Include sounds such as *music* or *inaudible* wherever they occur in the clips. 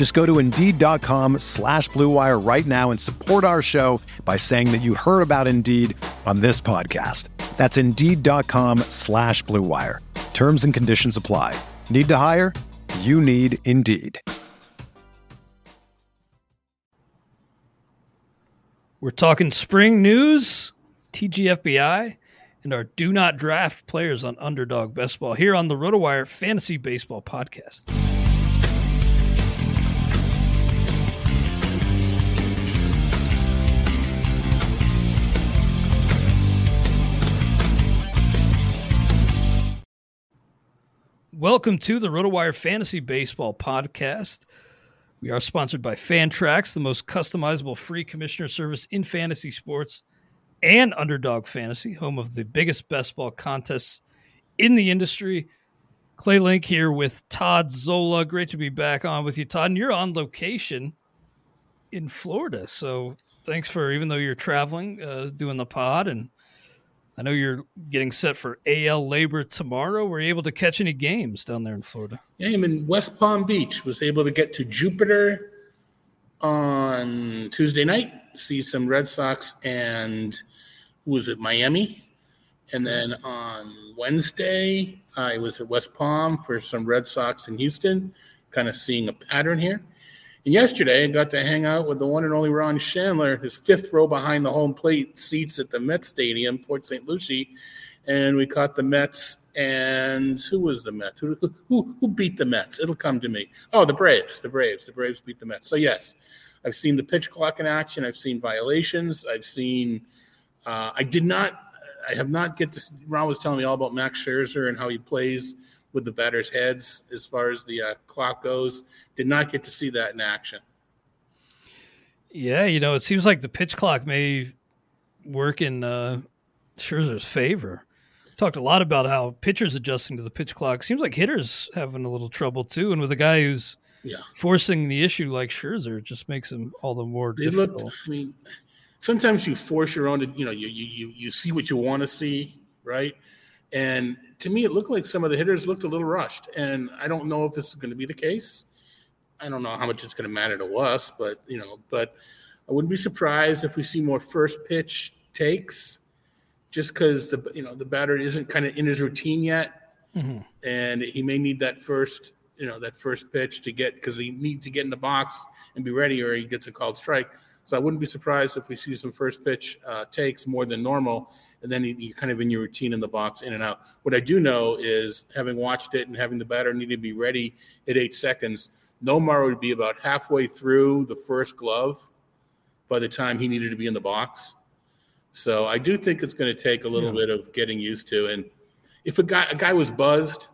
Just go to Indeed.com slash BlueWire right now and support our show by saying that you heard about Indeed on this podcast. That's Indeed.com slash BlueWire. Terms and conditions apply. Need to hire? You need Indeed. We're talking spring news, TGFBI, and our do not draft players on Underdog Best Ball here on the RotoWire Fantasy Baseball Podcast. Welcome to the RotoWire Fantasy Baseball Podcast. We are sponsored by Fantrax, the most customizable free commissioner service in fantasy sports, and Underdog Fantasy, home of the biggest best ball contests in the industry. Clay Link here with Todd Zola. Great to be back on with you, Todd. And you're on location in Florida. So thanks for, even though you're traveling, uh, doing the pod. And I know you're getting set for AL LABR tomorrow. Were you able to catch any games down there in Florida? Yeah, I'm in West Palm Beach. Was able to get to Jupiter on Tuesday night, see some Red Sox and who was it, Miami. And then on Wednesday, I was at West Palm for some Red Sox in Houston, kind of seeing a pattern here. And yesterday, I got to hang out with the one and only Ron Shandler, his fifth row behind the home plate seats at the Mets Stadium, Port St. Lucie. And we caught the Mets. And who was the Mets? Who, who, who beat the Mets? It'll come to me. Oh, the Braves. The Braves. The Braves beat the Mets. So, yes, I've seen the pitch clock in action. I've seen violations. I've seen, uh, I did not I have not get to. Ron was telling me all about Max Scherzer and how he plays with the batters' heads as far as the uh, clock goes. Did not get to see that in action. Yeah, you know, it seems like the pitch clock may work in uh, Scherzer's favor. Talked a lot about how pitchers adjusting to the pitch clock. Seems like hitters having a little trouble too, and with a guy who's yeah. forcing the issue like Scherzer, it just makes him all the more They difficult. looked. I mean, sometimes you force your own. You know, you you you, you see what you want to see, right? And to me, it looked like some of the hitters looked a little rushed. And I don't know if this is going to be the case. I don't know how much it's going to matter to us, but you know, but I wouldn't be surprised if we see more first pitch takes, just because the you know the batter isn't kind of in his routine yet, Mhm. and he may need that first you know that first pitch to get because he needs to get in the box and be ready, or he gets a called strike. So I wouldn't be surprised if we see some first pitch uh, takes more than normal, and then you- you're kind of in your routine in the box, in and out. What I do know is, having watched it and having the batter need to be ready at eight seconds, Nomar would be about halfway through the first glove by the time he needed to be in the box. So I do think it's going to take a little bit of getting used to. And if a guy a guy was buzzed,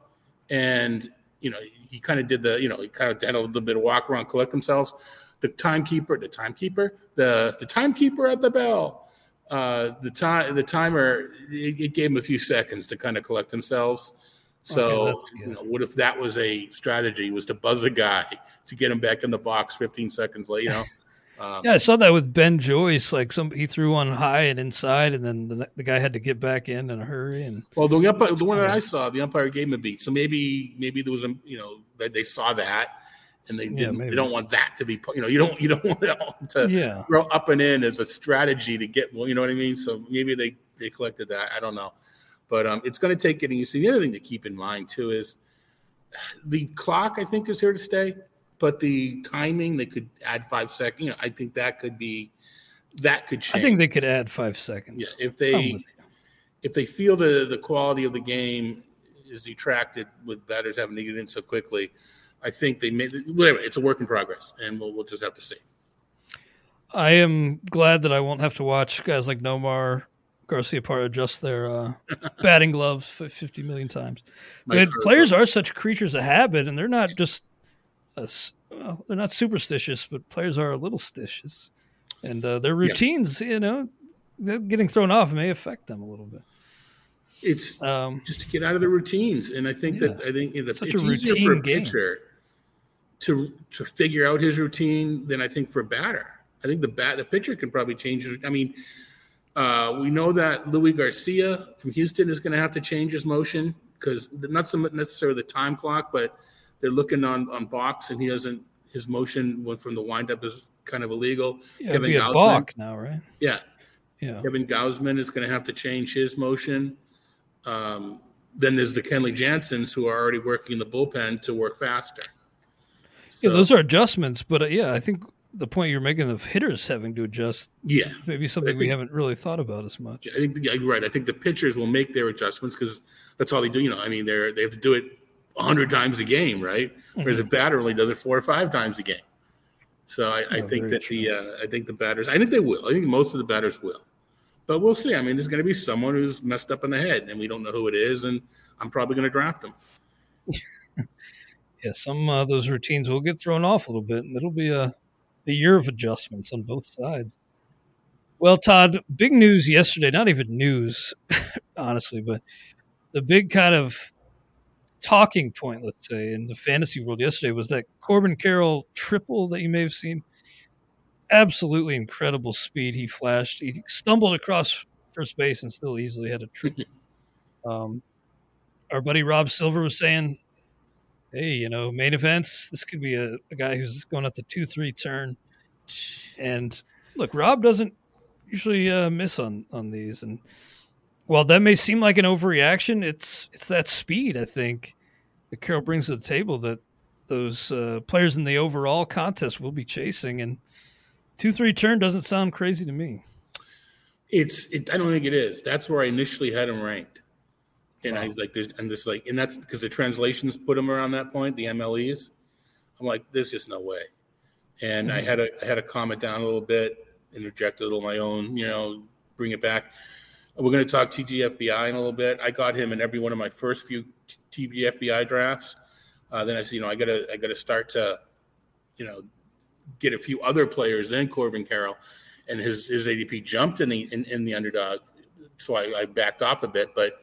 and you know he kind of did the you know he kind of had a little bit of walk around, collect themselves. The timekeeper, the timekeeper, the the timekeeper at the bell, uh, the time the timer, it, it gave him a few seconds to kind of collect themselves. So Okay, you know, what if that was a strategy? Was to buzz a guy to get him back in the box 15 seconds late? You know. *laughs* Um, Yeah, I saw that with Ben Joyce. Like some, he threw one high and inside, and then the, the guy had to get back in in a hurry. And Well, the umpire, the one that I saw, the umpire gave him a beat. So maybe maybe there was a you know that they saw that and they didn't. maybe. they don't want that to be you know you don't you don't *laughs* want it all to yeah, throw up and in as a strategy to get well. You know what I mean? So maybe they they collected that. I don't know, but um, it's going to take getting used to. The other thing to keep in mind too is *sighs* the clock. I think is here to stay, but the timing they could add five seconds. You know, I think that could be that could change. I think they could add five seconds. Yeah, if they if they feel the the quality of the game is detracted with batters having to get in so quickly, I think they made whatever. It's a work in progress, and we'll we'll just have to see. I am glad that I won't have to watch guys like Nomar Garciaparra adjust their uh, *laughs* batting gloves 50 million times. But players are such creatures of habit, and they're not just uh, well, they're not superstitious, but players are a little stitious, and uh, their routines, yeah. you know, getting thrown off may affect them a little bit. It's um, just to get out of the routines, and I think yeah, that I think the, it's easier for a game. pitcher to to figure out his routine than I think for a batter. I think the bat the pitcher can probably change. His, I mean, uh, we know that Luis Garcia from Houston is going to have to change his motion because not so necessarily the time clock, but they're looking on on box and he doesn't. His motion went from the windup is kind of illegal. Yeah, Kevin be a balk now, right? Yeah, yeah. Kevin Gausman is going to have to change his motion. Um, then there's the Kenley Jansens who are already working in the bullpen to work faster. So, yeah, those are adjustments, but uh, yeah, I think the point you're making of hitters having to adjust, yeah, maybe something think, we haven't really thought about as much. I think yeah, you're right. I think the pitchers will make their adjustments because that's all they do. You know, I mean, they're they have to do it hundred times a game, right? Mm-hmm. Whereas a batter only does it four or five times a game. So I, I think that true. the uh, I think the batters, I think they will. I think most of the batters will, but we'll see. I mean, there's going to be someone who's messed up in the head, and we don't know who it is, and I'm probably going to draft him. *laughs* yeah, some of uh, those routines will get thrown off a little bit, and it'll be a a year of adjustments on both sides. Well, Todd, big news yesterday, not even news, *laughs* honestly, but the big kind of talking point, let's say, in the fantasy world yesterday was that Corbin Carroll triple that you may have seen. Absolutely incredible speed he flashed. He stumbled across first base and still easily had a triple. Um, our buddy Rob Silver was saying hey, you know, main events, this could be a, a guy who's going at the two three turn. And look, Rob doesn't usually uh, miss on on these, and while that may seem like an overreaction, it's it's that speed I think that Carroll brings to the table that those uh, players in the overall contest will be chasing, and two three turn doesn't sound crazy to me. It's it, I don't think it is. That's where I initially had him ranked and wow. I was like, there's, and this like, and that's because the translations put him around that point, the MLEs. I'm like, there's just no way. And mm-hmm. I had a, I had to calm it down a little bit, interject a little my own, you know, bring it back. We're going to talk TGFBI in a little bit. I got him in every one of my first few TGFBI drafts. Uh, then I said, you know, I gotta, I gotta start to, you know, get a few other players than Corbin Carroll, and his his ADP jumped in the in, in the underdog, so I, I backed off a bit, but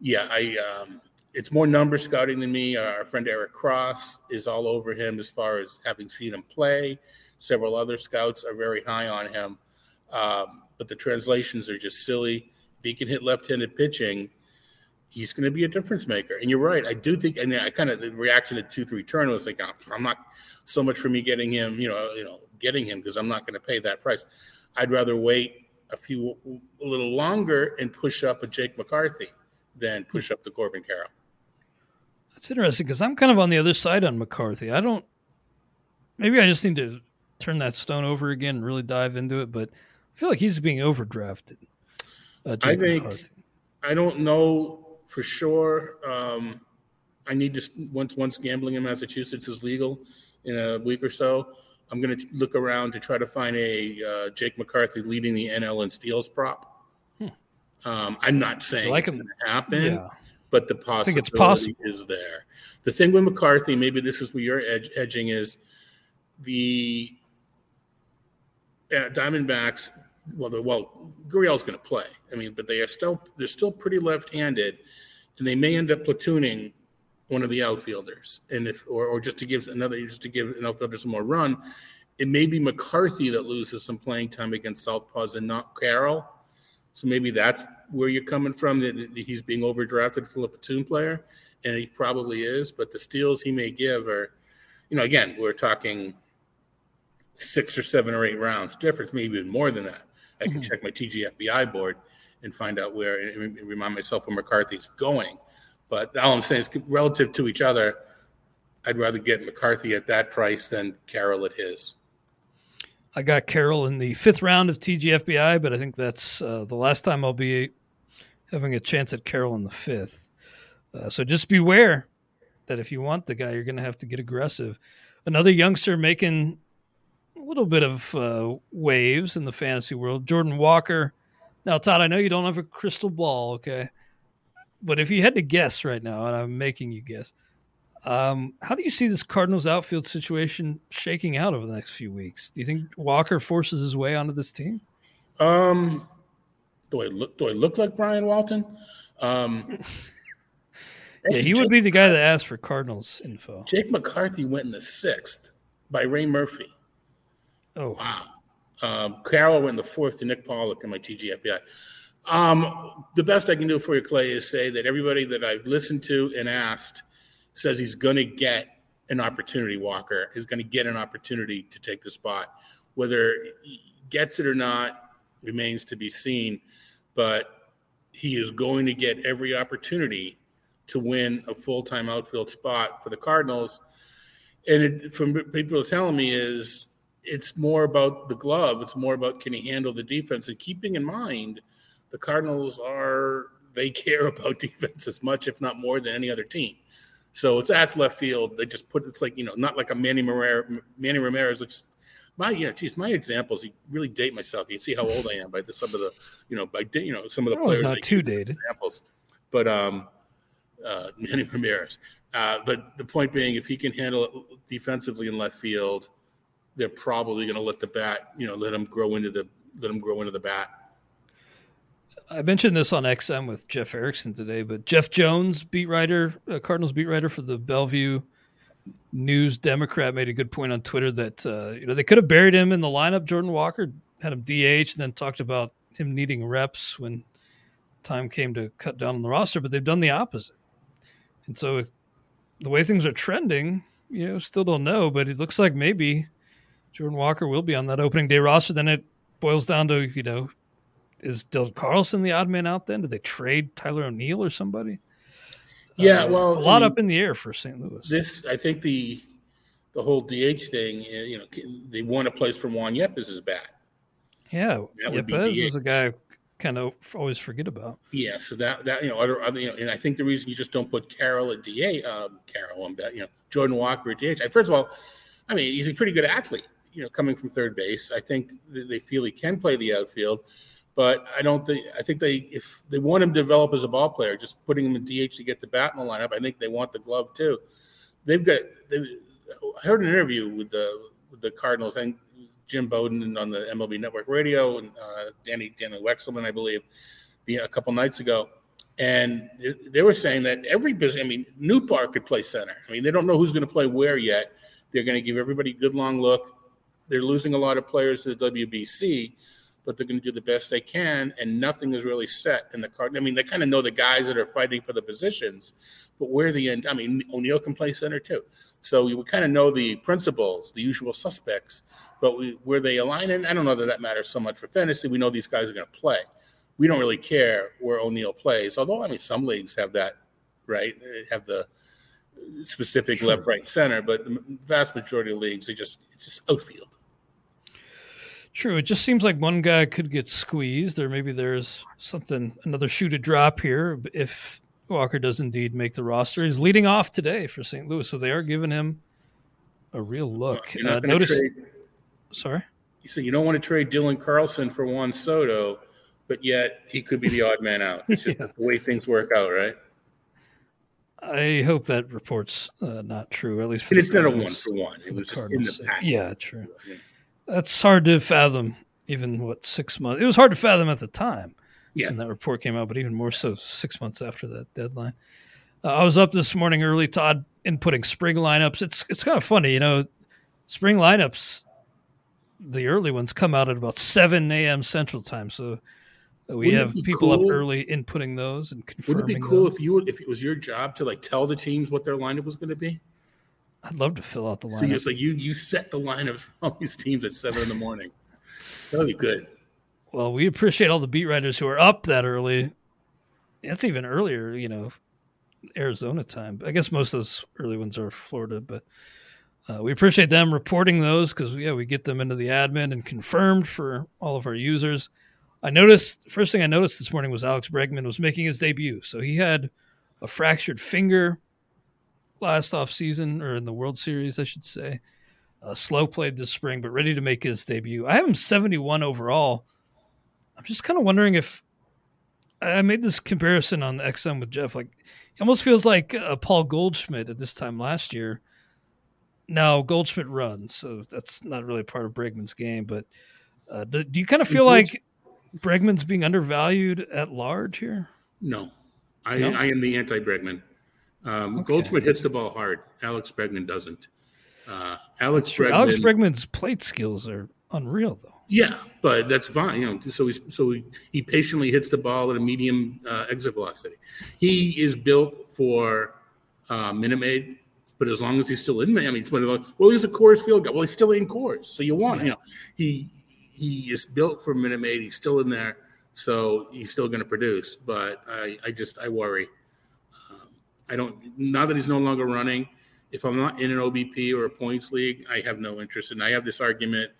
yeah, I um, it's more number scouting than me. Our friend Eric Cross is all over him as far as having seen him play. Several other scouts are very high on him, um, but the translations are just silly. If he can hit left-handed pitching, he's going to be a difference maker. And you're right. I do think, and I kind of the reaction to two three turn was like, I'm not so much for me getting him, you know, you know, getting him because I'm not going to pay that price. I'd rather wait a few a little longer and push up a Jake McCarthy than push up the Corbin Carroll. That's interesting because I'm kind of on the other side on McCarthy. I don't. Maybe I just need to turn that stone over again and really dive into it. But I feel like he's being overdrafted. Uh, I think. McCarthy. I don't know for sure. Um, I need to once once gambling in Massachusetts is legal in a week or so. I'm going to look around to try to find a uh, Jake McCarthy leading the NL in steals prop. Um, I'm not saying like it's going to happen, yeah. but the possibility is there. The thing with McCarthy, maybe this is where you're edging, is the uh, Diamondbacks. Well, the, well, Gurriel's going to play. I mean, but they are still they're still pretty left-handed, and they may end up platooning one of the outfielders, and if or, or just to give another just to give an outfielder some more run, it may be McCarthy that loses some playing time against Southpaws and not Carroll so maybe that's where you're coming from. That he's being overdrafted for a platoon player, and he probably is. But the steals he may give are, you know, again, we're talking six or seven or eight rounds difference, maybe even more than that. I can mm-hmm. check my TGFBI board and find out where and remind myself where McCarthy's going. But all I'm saying is relative to each other, I'd rather get McCarthy at that price than Carroll at his. I got Carroll in the fifth round of TGFBI, but I think that's uh, the last time I'll be having a chance at Carroll in the fifth. Uh, so just beware that if you want the guy, you're going to have to get aggressive. Another youngster making a little bit of uh, waves in the fantasy world, Jordan Walker. Now, Todd, I know you don't have a crystal ball, okay? But if you had to guess right now, and I'm making you guess, um, how do you see this Cardinals outfield situation shaking out over the next few weeks? Do you think Walker forces his way onto this team? Um, do I look? Do I look like Brian Walton? Um, *laughs* yeah, he would be the guy that asked for Cardinals info. Jake McCarthy went in the sixth by Ray Murphy. Oh wow. Um, Carroll went in the fourth to Nick Pollack in my TGFBI. Um, the best I can do for you, Clay, is say that everybody that I've listened to and asked says he's going to get an opportunity. Walker is going to get an opportunity to take the spot. Whether he gets it or not remains to be seen, but he is going to get every opportunity to win a full-time outfield spot for the Cardinals. And it, from people are telling me is it's more about the glove. It's more about can he handle the defense and keeping in mind the Cardinals are they care *laughs* about defense as much, if not more, than any other team. So it's that's left field. They just put it's like you know not like a Manny Ramirez, Manny Ramirez, which is my yeah, geez, my examples. You really date myself. You see how old I am by the, some of the you know by you know some of the players. Not too dated examples, but um, uh, *laughs* Manny Ramirez. Uh, but the point being, if he can handle it defensively in left field, they're probably going to let the bat, you know, let him grow into the let him grow into the bat. I mentioned this on XM with Jeff Erickson today, but Jeff Jones, beat writer, uh, Cardinals beat writer for the Belleville News Democrat, made a good point on Twitter that uh, you know they could have buried him in the lineup. Jordan Walker had him DH, and then talked about him needing reps when time came to cut down on the roster, but they've done the opposite. And so the way things are trending, you know, still don't know, but it looks like maybe Jordan Walker will be on that opening day roster. Then it boils down to, you know, is Dylan Carlson the odd man out then? Did they trade Tyler O'Neill or somebody? Yeah, uh, well, a lot up in the air for St. Louis. This, I think, the the whole DH thing. Uh, you know, they want a place for Juan Yepez' is bad. Yeah, Yepez is a guy kind of always forget about. Yeah, so that that you know, other, other you know, and I think the reason you just don't put Carroll at DA, um, Carroll, um, you know, Jordan Walker at DH. First of all, I mean, he's a pretty good athlete. You know, coming from third base, I think they feel he can play the outfield. But I don't think I think they if they want him to develop as a ball player, just putting him in DH to get the bat in the lineup. I think they want the glove too. They've got. They've, I heard an interview with the with the Cardinals and Jim Bowden on the MLB Network Radio and uh, Danny Danny Wexelman, I believe, a couple nights ago, and they were saying that every business. I mean, Nootbaar could play center. I mean, they don't know who's going to play where yet. They're going to give everybody a good long look. They're losing a lot of players to the WBC but they're going to do the best they can, and nothing is really set in the card. I mean, they kind of know the guys that are fighting for the positions, but where the end, I mean, O'Neill can play center too. So we kind of know the principles, the usual suspects, but we, where they align, and I don't know that that matters so much for fantasy. We know these guys are going to play. We don't really care where O'Neill plays, although I mean, some leagues have that, right? Have the specific sure. left, right, center, but the vast majority of leagues, they just it's just outfield. True. It just seems like one guy could get squeezed, or maybe there's something, another shoe to drop here if Walker does indeed make the roster. He's leading off today for St. Louis, so they are giving him a real look. Uh, notice, trade, sorry? You said you don't want to trade Dylan Carlson for Juan Soto, but yet he could be the odd man out. It's just *laughs* yeah. the way things work out, right? I hope that report's uh, not true. At least for it's not a one for one. It was just in the past. Yeah, true. Yeah that's hard to fathom. Even what six months? It was hard to fathom at the time. Yeah. When that report came out, but even more so six months after that deadline. Uh, I was up this morning early, Todd, inputting spring lineups. It's it's kind of funny, you know, spring lineups. The early ones come out at about seven a.m. Central Time, so we Wouldn't have people cool? up early inputting those and confirming. Would it be cool them. if you if it was your job to like tell the teams what their lineup was going to be? I'd love to fill out the line. So, so you you set the line of all these teams at seven in the morning. That'd be good. Well, we appreciate all the beat writers who are up that early. That's even earlier, you know, Arizona time. I guess most of those early ones are Florida, but uh, we appreciate them reporting those because yeah, we get them into the admin and confirmed for all of our users. I noticed first thing I noticed this morning was Alex Bregman was making his debut. So he had a fractured finger last off season or in the World Series, I should say. Uh, slow played this spring, but ready to make his debut. I have him 71 overall. I'm just kind of wondering if I made this comparison on the XM with Jeff. Like, it almost feels like uh, Paul Goldschmidt at this time last year. Now Goldschmidt runs, so that's not really part of Bregman's game. But uh, do, do, you kind of feel like Bregman's being undervalued at large here? No, I, no? I am the anti-Bregman. Um, okay. Goldschmidt hits the ball hard. Alex Bregman doesn't. Uh, Alex Bregman, Alex Bregman's plate skills are unreal, though. Yeah, but that's fine. You know, so he's so he, he patiently hits the ball at a medium uh, exit velocity. He is built for uh, Minute Maid, but as long as he's still in, I mean, it's one of well, he's a Coors field guy. Well, he's still in Coors, so you want, you know, he he is built for Minute Maid. He's still in there, so he's still going to produce. But I, I just I worry. I don't now that he's no longer running. If I'm not in an OBP or a points league, I have no interest. And I have this argument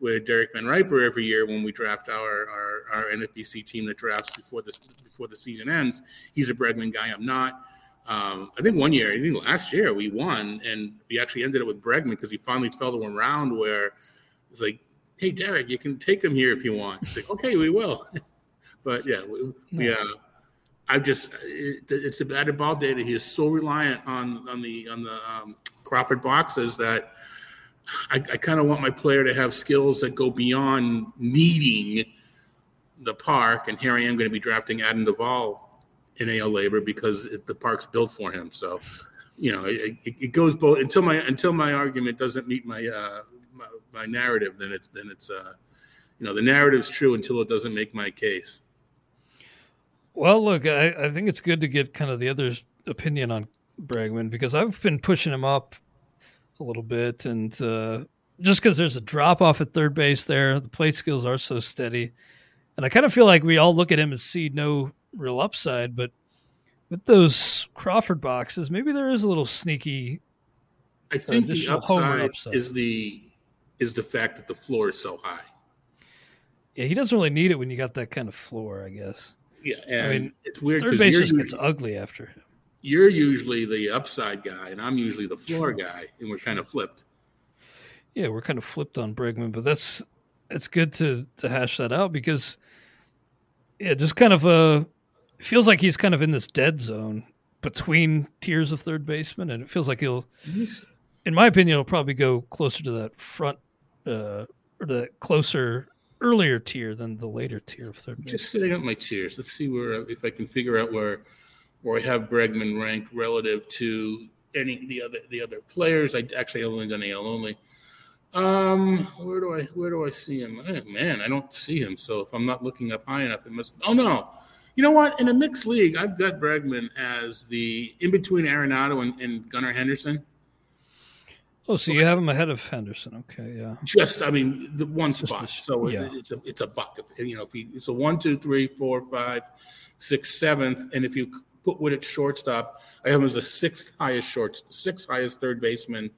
with Derek VanRiper every year when we draft our, our, our NFBC team that drafts before this before the season ends. He's a Bregman guy. I'm not. Um, I think one year, I think last year we won, and we actually ended up with Bregman because he finally fell to one round where it's like, "Hey, Derek, you can take him here if you want." It's like, "Okay, we will." *laughs* but yeah, we, nice. uh, I just it, it's a bad ball data. He is so reliant on on the on the um, Crawford boxes that I, I kind of want my player to have skills that go beyond needing the park. And here I am going to be drafting Adam Duvall in AL LABR because it, the park's built for him. So, you know, it, it, goes both until my until my argument doesn't meet my uh, my, my narrative. Then it's then it's uh, you know, the narrative's true until it doesn't make my case. Well, look, I, I think it's good to get kind of the other opinion on Bregman because I've been pushing him up a little bit, and uh, just because there's a drop off at third base there, the play skills are so steady, and I kind of feel like we all look at him and see no real upside, but with those Crawford boxes, maybe there is a little sneaky. I think the upside, upside is the is the fact that the floor is so high. Yeah, he doesn't really need it when you got that kind of floor, I guess. Yeah, I mean, it's weird. Third base just gets ugly after him you're usually the upside guy and I'm usually the floor guy, and we're kind of flipped. Yeah, we're kind of flipped on Bregman, but that's it's good to to hash that out because yeah, just kind of a it feels like he's kind of in this dead zone between tiers of third baseman, and it feels like he'll, in my opinion, he'll probably go closer to that front uh, or the closer earlier tier than the later tier of third base. Just setting up my tiers. Let's see where if I can figure out where or I have Bregman ranked relative to any the other the other players. I actually only done AL only. Um, where do I where do I see him? Oh, man, I don't see him. So if I'm not looking up high enough, it must. Oh no, you know what? In a mixed league, I've got Bregman as the in between Arenado and, and Gunnar Henderson. Oh, so you have him ahead of Henderson? Okay, yeah. Just, I mean, the one spot. so yeah. it's a it's a buck. If, you know, if he it's a one, two, three, four, five, six, seventh, and if you put Wood at shortstop. I have him as the sixth highest shorts, sixth highest third baseman.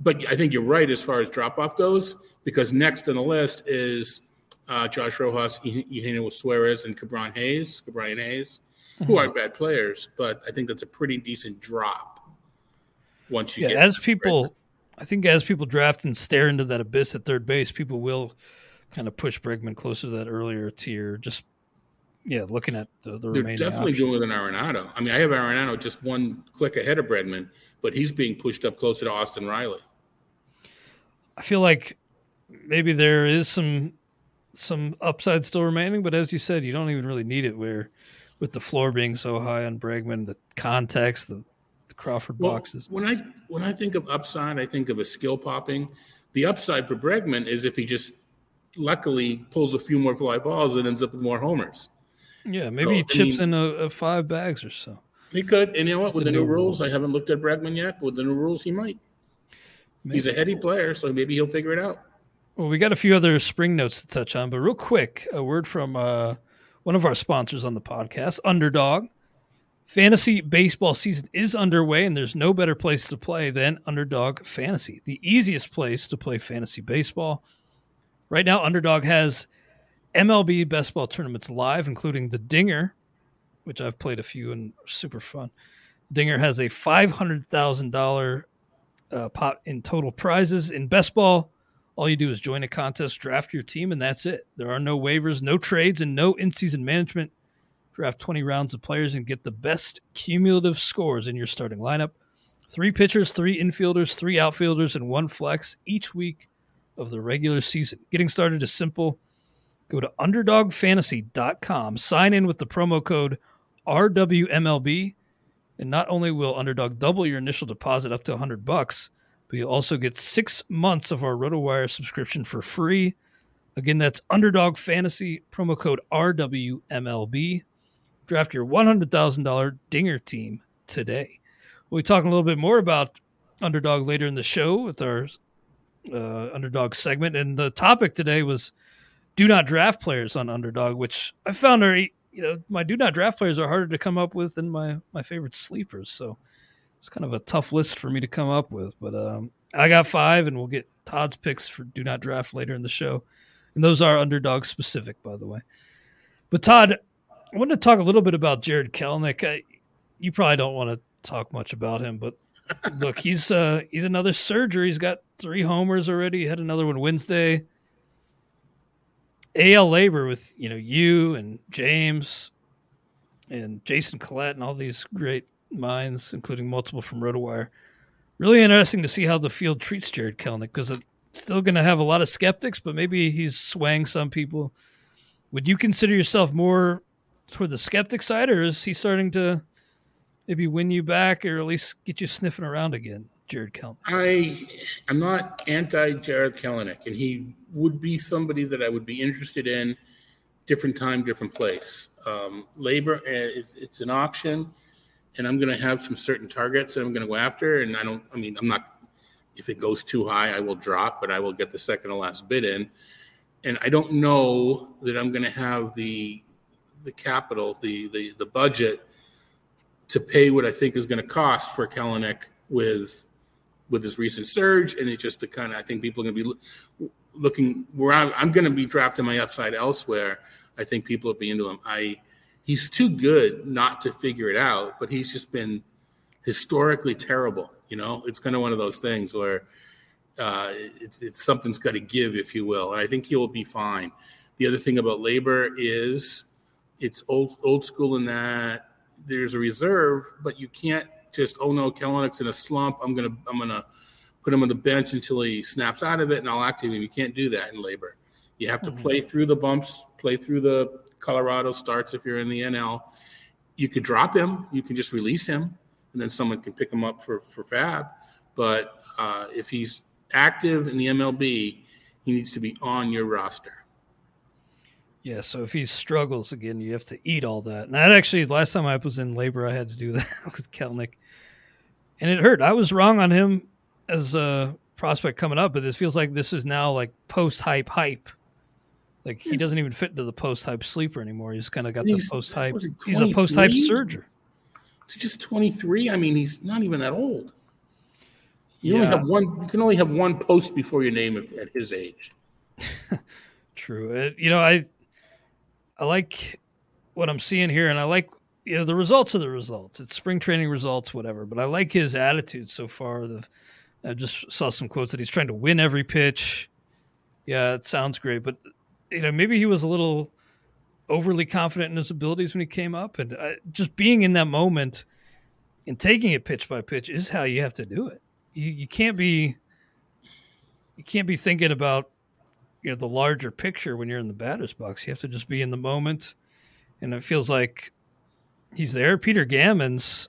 But I think you're right as far as drop off goes, because next on the list is uh, Josh Rojas, Eugenio Suarez, and Ke'Bryan Hayes, Ke'Bryan Hayes, mm-hmm. who aren't bad players, but I think that's a pretty decent drop. Once you yeah, get as people, I think as people draft and stare into that abyss at third base, people will kind of push Bregman closer to that earlier tier, just yeah, looking at the, the they're definitely doing with an Arenado. I mean, I have Arenado just one click ahead of Bregman, but he's being pushed up closer to Austin Riley. I feel like maybe there is some some upside still remaining, but as you said, you don't even really need it. Where with the floor being so high on Bregman, the context, the, the Crawford well, boxes. When I when I think of upside, I think of a skill popping. The upside for Bregman is if he just luckily pulls a few more fly balls and ends up with more homers. Yeah, maybe so, he chips I mean, in a, a, five bags or so. He could, and you know what? With the, the new rules, rule. I haven't looked at Bregman yet. But with the new rules, he might. Maybe. He's a heady player, so maybe he'll figure it out. Well, we got a few other spring notes to touch on, but real quick, a word from uh, one of our sponsors on the podcast, Underdog. Fantasy baseball season is underway, and there's no better place to play than Underdog Fantasy, the easiest place to play fantasy baseball. Right now, Underdog has MLB best ball tournaments live, including the Dinger, which I've played a few and super fun. Dinger has a five hundred thousand dollar uh, pot in total prizes in best ball. All you do is join a contest, draft your team, and that's it. There are no waivers, no trades, and no in-season management. Draft 20 rounds of players and get the best cumulative scores in your starting lineup. Three pitchers, three infielders, three outfielders, and one flex each week of the regular season. Getting started is simple. Go to underdogfantasy.com, sign in with the promo code RWMLB, and not only will Underdog double your initial deposit up to 100 bucks, but you'll also get six months of our RotoWire subscription for free. Again, that's Underdog Fantasy, promo code RWMLB. Draft your $100,000 Dinger team today. We'll be talking a little bit more about Underdog later in the show with our uh, Underdog segment. And the topic today was do not draft players on Underdog, which I found are, you know, my do not draft players are harder to come up with than my, my favorite sleepers. So it's kind of a tough list for me to come up with. But um, I got five, and we'll get Todd's picks for do not draft later in the show. And those are Underdog specific, by the way. But Todd, I wanted to talk a little bit about Jarred Kelenic. I, you probably don't want to talk much about him, but look, he's uh, he's another surger. He's got three homers already. He had another one Wednesday. AL LABR with you know you and James and Jason Collette and all these great minds, including multiple from RotoWire. Really interesting to see how the field treats Jarred Kelenic because it's still going to have a lot of skeptics, but maybe he's swaying some people. Would you consider yourself more toward the skeptic side, or is he starting to maybe win you back, or at least get you sniffing around again, Jarred Kelenic? I am not anti Jarred Kelenic, and he would be somebody that I would be interested in. Different time, different place. Um, LABR, uh, it's an auction, and I'm going to have some certain targets that I'm going to go after. And I don't, I mean, I'm not. If it goes too high, I will drop, but I will get the second to last bid in. And I don't know that I'm going to have the the capital, the the the budget to pay what I think is going to cost for Kelenic with with this recent surge, and it's just the kind of I think people are going to be looking where I'm, I'm going to be drafting my upside elsewhere. I think people will be into him. I he's too good not to figure it out, but he's just been historically terrible. You know, it's kind of one of those things where uh, it's, it's something's got to give, if you will, and I think he will be fine. The other thing about LABR is it's old old school in that there's a reserve, but you can't just oh no, Kelenic's in a slump. I'm gonna I'm gonna put him on the bench until he snaps out of it, and I'll activate him. You can't do that in LABR. You have to mm-hmm. play through the bumps, play through the Colorado starts if you're in the NL. You could drop him. You can just release him, and then someone can pick him up for for FAAB. But uh, if he's active in the MLB, he needs to be on your roster. Yeah, so if he struggles again, you have to eat all that. And that actually, last time I was in LABR, I had to do *laughs* that with Kelenic, and it hurt. I was wrong on him as a prospect coming up, but this feels like this is now like post hype hype. Like he doesn't even fit into the post hype sleeper anymore. He's kind of got he's, the post hype. He's a post hype surger. He's just twenty three. I mean, he's not even that old. You yeah. only have one. You can only have one post before your name at his age. *laughs* True. It, you know, I I like what I'm seeing here, and I like you know the results of the results. It's spring training results, whatever. But I like his attitude so far. The I just saw some quotes that he's trying to win every pitch. Yeah, it sounds great, but you know maybe he was a little overly confident in his abilities when he came up, and uh, just being in that moment and taking it pitch by pitch is how you have to do it. You you can't be you can't be thinking about you know the larger picture when you're in the batter's box. You have to just be in the moment, and it feels like he's there. Peter Gammons,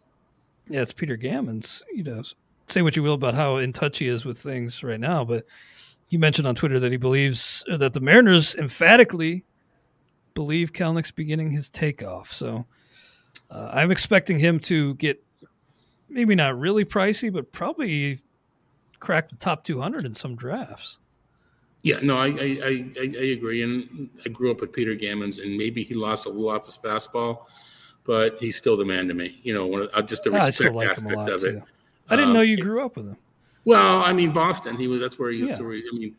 yeah, it's Peter Gammons. You know, say what you will about how in touch he is with things right now, but he mentioned on Twitter that he believes that the Mariners emphatically believe Kelenic's beginning his takeoff. So uh, I'm expecting him to get maybe not really pricey, but probably crack the top 200 in some drafts. Yeah, no, I, I, I, I agree. And I grew up with Peter Gammons, and maybe he lost a little off his fastball, but he's still the man to me. You know, one of, just the respect yeah, like aspect of too. it. I didn't um, know you grew up with him. Well, I mean, Boston. He was. That's where he. Yeah. Where he I mean,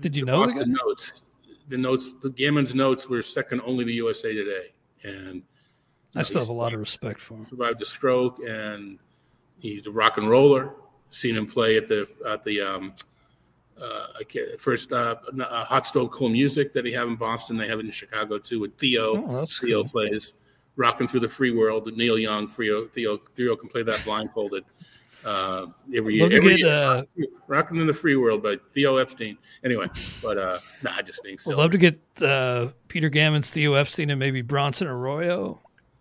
did you know Boston notes? the notes, the Gammons' notes were second only to USA Today, and I still have a lot of respect for him. Survived a stroke, and he's a rock and roller. Seen him play at the at the um, uh, first uh, Hot Stove Cool Music that he have in Boston. They have it in Chicago too with Theo. Oh, Theo cool. plays rocking through the free world. Neil Young, Theo, Theo, Theo can play that blindfolded uh, every year. Every get, year. Uh, rocking in the free world by Theo Epstein. Anyway, but uh, nah, just being silly. I'd love to get uh, Peter Gammons Theo Epstein and maybe Bronson Arroyo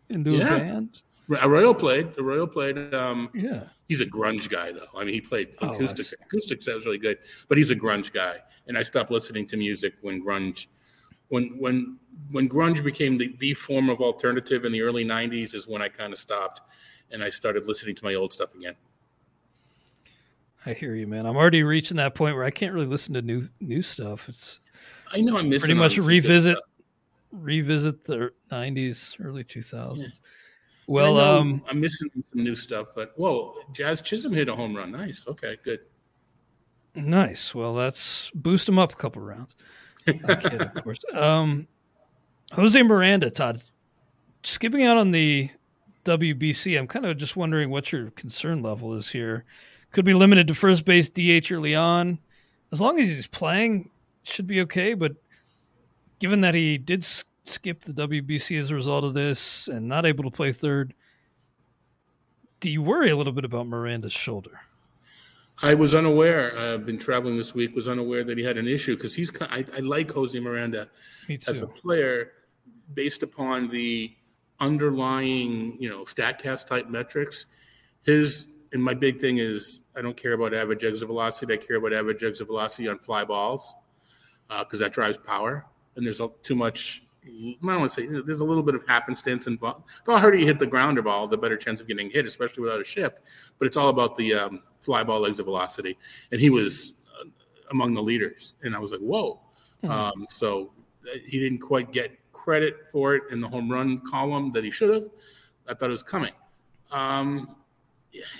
into Yeah. a band. Arroyo played. Arroyo played. Um, Yeah. He's a grunge guy though. I mean, he played Oh, acoustic. Acoustic sounds really good, but he's a grunge guy. And I stopped listening to music when grunge, when when when grunge became the, the form of alternative in the early '90s is when I kind of stopped, and I started listening to my old stuff again. I hear you, man. I'm already reaching that point where I can't really listen to new new stuff. It's I know I'm missing pretty much on a some good revisit revisit the 90s, early 2000s. Yeah. Well, um, I'm missing some new stuff, but whoa, Jazz Chisholm hit a home run. Nice. Okay, good. nice. Well, that's boost him up a couple rounds. Kid, of course. *laughs* Um, Jose Miranda, Todd, skipping out on the WBC. I'm kind of just wondering what your concern level is here. Could be limited to first base, DH early on. As long as he's playing, should be okay. But given that he did skip the WBC as a result of this and not able to play third, do you worry a little bit about Miranda's shoulder? I was unaware. I've been traveling this week. Was unaware that he had an issue because he's. I, I like Jose Miranda as a player, based upon the underlying, you know, Statcast type metrics. His and my big thing is I don't care about average exit velocity. I care about average exit velocity on fly balls uh, because that drives power. And there's too much. I don't want to say there's a little bit of happenstance involved. The harder you hit the grounder ball, the better chance of getting hit, especially without a shift. But it's all about the um, fly ball exit velocity. And he was uh, among the leaders, and I was like, whoa. Um, so uh, he didn't quite get credit for it in the home run column that he should have. I thought it was coming. Um,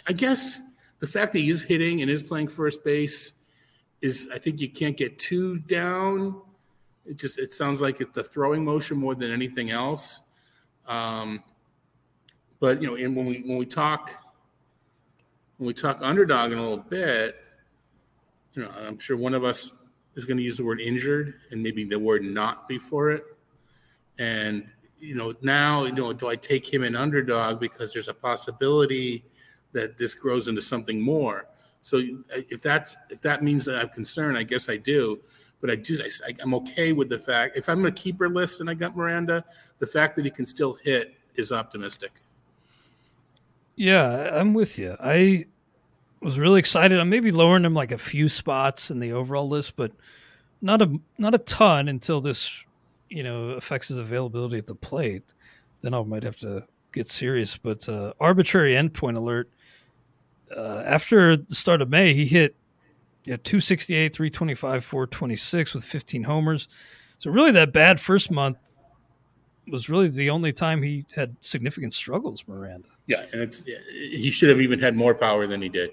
I guess the fact that he is hitting and is playing first base is, I think you can't get too down. It just it sounds like it's the throwing motion more than anything else. Um, but you know, and when we when we talk when we talk underdog in a little bit, you know, I'm sure one of us is going to use the word injured and maybe the word not before it. And you know, now you know, do I take him an underdog because there's a possibility that this grows into something more? So if that's if that means that I'm concerned, I guess I do. But I just I, I'm okay with the fact if I'm a keeper list and I got Miranda, the fact that he can still hit is optimistic. Yeah, I'm with you. I was really excited. I'm maybe lowering him like a few spots in the overall list, but not a not a ton until this, you know, affects his availability at the plate. Then I might have to get serious. But uh, arbitrary endpoint alert. Uh, after the start of May, he hit know, 268, 325, 426 with 15 homers. So really, that bad first month was really the only time he had significant struggles. Miranda. Yeah, and it's he should have even had more power than he did.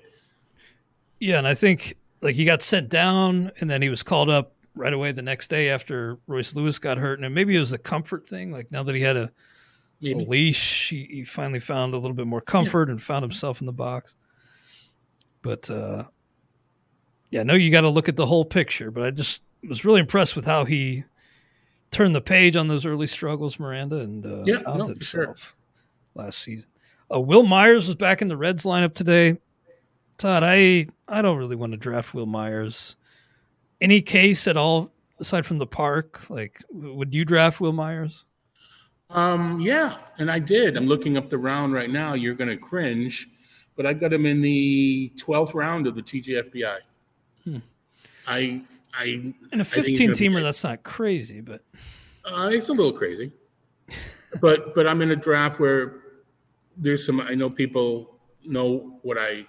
Yeah, and I think like he got sent down, and then he was called up right away the next day after Royce Lewis got hurt, and maybe it was a comfort thing. Like now that he had a, a leash, he, he finally found a little bit more comfort and found himself in the box. But uh, yeah, no, you got to look at the whole picture. But I just was really impressed with how he turned the page on those early struggles, Miranda, and uh, Yeah, found no, himself sure. last season. Uh, Wil Myers was back in the Reds lineup today. Todd, I I don't really want to draft Wil Myers. Any case at all aside from the park? Like, would you draft Wil Myers? Um, yeah, and I did. I'm looking up the round right now. You're going to cringe, but I got him in the 12th round of the TGFBI. Hmm. I, I, a think he's 15 gonna be teamer, that's not crazy, but Uh, it's a little crazy, but but I'm in a draft where there's some. I know people know what I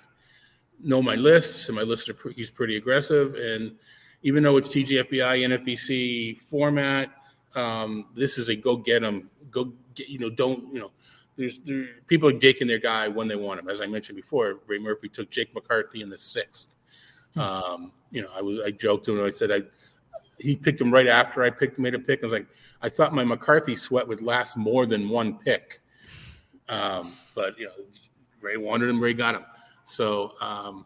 know my lists, and my lists are pre- he's pretty aggressive. And even though it's TGFBI NFBC format, um, this is a go get him. Go get you know don't you know. There's there, people are taking their guy when they want him. As I mentioned before, Ray Murphy took Jake McCarthy in the sixth. Um, you know, I was I joked to him. I said I he picked him right after I picked made a pick. I was like, I thought my McCarthy sweat would last more than one pick, um, but you know, Ray wanted him, Ray got him. So um,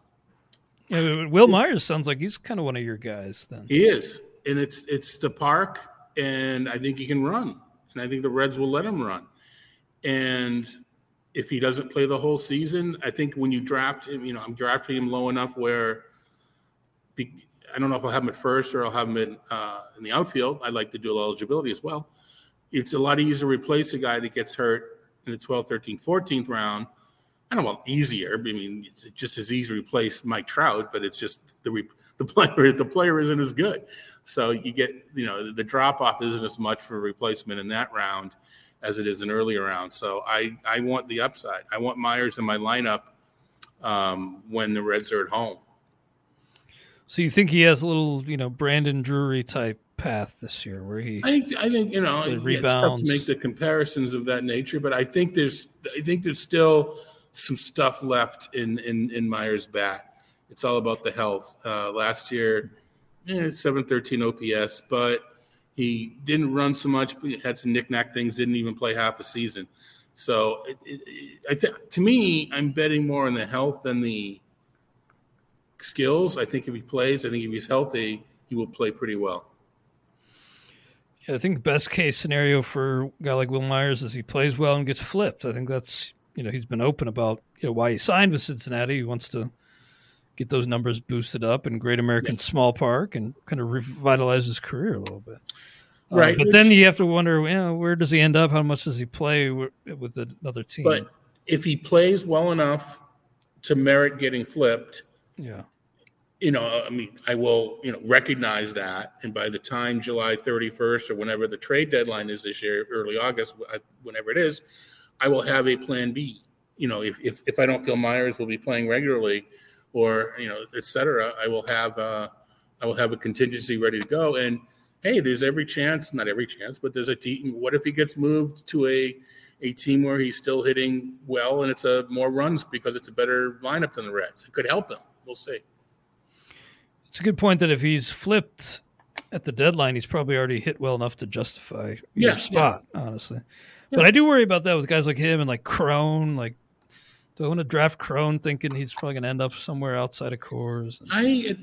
yeah, Wil Myers sounds like he's kind of one of your guys. Then he is, and it's it's the park, and I think he can run, and I think the Reds will let him run, and if he doesn't play the whole season, I think when you draft him, you know, I'm drafting him low enough where I don't know if I'll have him at first or I'll have him in, uh, in the outfield. I like the dual eligibility as well. It's a lot easier to replace a guy that gets hurt in the 12th, 13th, 14th round. I don't know about easier. I mean, it's just as easy to replace Mike Trout, but it's just the *laughs* the player the player isn't as good. So you get you know the drop off isn't as much for replacement in that round as it is in earlier rounds. So I I want the upside. I want Myers in my lineup um, when the Reds are at home. So you think he has a little, you know, Brandon Drury type path this year, where he? I think, I think you know, it's tough to make the comparisons of that nature, but I think there's, I think there's still some stuff left in in in Myers' bat. It's all about the health. Uh, last year, eh, seven thirteen OPS, but he didn't run so much. But he had some knickknack things. Didn't even play half a season. So, it, it, I think to me, I'm betting more on the health than the skills. I think if he plays, I think if he's healthy, he will play pretty well. Yeah, I think best case scenario for a guy like Wil Myers is he plays well and gets flipped. I think that's you know he's been open about you know why he signed with Cincinnati. He wants to get those numbers boosted up in Great American Small Park and kind of revitalize his career a little bit. Uh, right, uh, but which, then you have to wonder, you know, where does he end up? How much does he play with, with another team? But if he plays well enough to merit getting flipped, yeah, you know, I mean, I will, you know, recognize that. And by the time July 31st or whenever the trade deadline is this year, early August, whenever it is, I will have a plan B. You know, if, if, if I don't feel Myers will be playing regularly or, you know, et cetera, I will have, uh, I will have a contingency ready to go. And hey, there's every chance, not every chance, but there's a team. What if he gets moved to a, a team where he's still hitting well and it's a more runs because it's a better lineup than the Reds? It could help him. We'll see. It's a good point that if he's flipped at the deadline, he's probably already hit well enough to justify yeah, your spot, yeah. honestly. Yeah. But I do worry about that with guys like him and like Cron. Like, do I want to draft Cron thinking he's probably going to end up somewhere outside of Coors? I,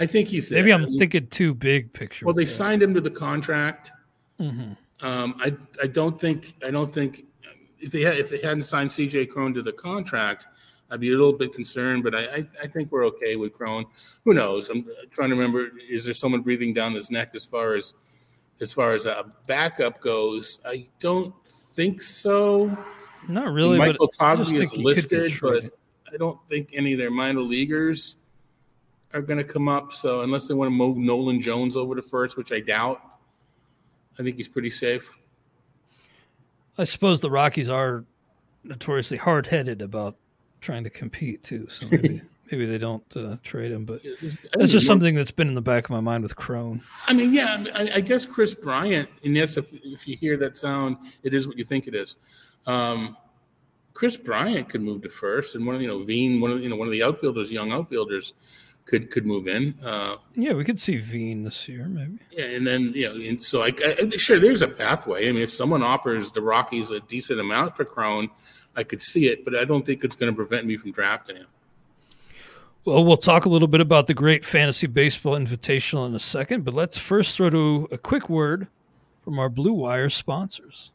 I think he's there. maybe I'm thinking too big picture. Well, they signed him to the contract. Mm-hmm. Um, I I don't think I don't think if they had, if they hadn't signed C.J. Cron to the contract, I'd be a little bit concerned, but I, I, I think we're okay with Cron. Who knows? I'm trying to remember. Is there someone breathing down his neck as far as as far as a backup goes? I don't think so. Not really. Michael Toglia is listed, but I don't think any of their minor leaguers are going to come up. So unless they want to move Nolan Jones over to first, which I doubt, I think he's pretty safe. I suppose the Rockies are notoriously hard headed about trying to compete too. So *laughs* maybe maybe they don't uh, trade him, but that's just something that's been in the back of my mind with Cron. I mean, yeah, I, I guess Kris Bryant, and yes, if, if you hear that sound, it is what you think it is. Um, Kris Bryant could move to first, and one of you know Veen, one of you know one of the outfielders, young outfielders, could could move in. Uh, yeah, we could see Veen this year, maybe. Yeah, and then you know, and so I, I, sure there's a pathway. I mean, if someone offers the Rockies a decent amount for Cron, I could see it, but I don't think it's going to prevent me from drafting him. Well, we'll talk a little bit about the great fantasy baseball invitational in a second, but let's first throw to a quick word from our Blue Wire sponsors.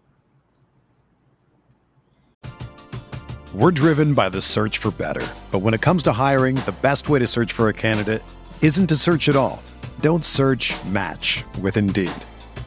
We're driven by the search for better. But when it comes to hiring, the best way to search for a candidate isn't to search at all. Don't search match with Indeed.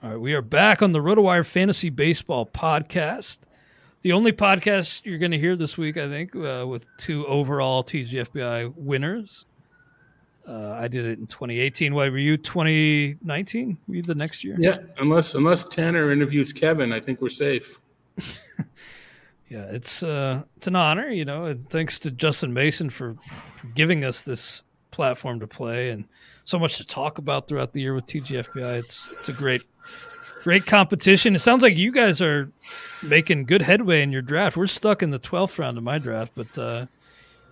All right, we are back on the RotoWire Fantasy Baseball podcast. The only podcast you're going to hear this week, I think, uh, with two overall TGFBI winners. Uh, I did it in 2018. Why were you 2019? Were you the next year? Yeah, unless unless Tanner interviews Kevin, I think we're safe. *laughs* yeah, it's uh, it's an honor, you know. And thanks to Justin Mason for, for giving us this platform to play and so much to talk about throughout the year with TGFBI. It's it's a great great competition. It sounds like you guys are making good headway in your draft. We're stuck in the 12th round of my draft, but uh,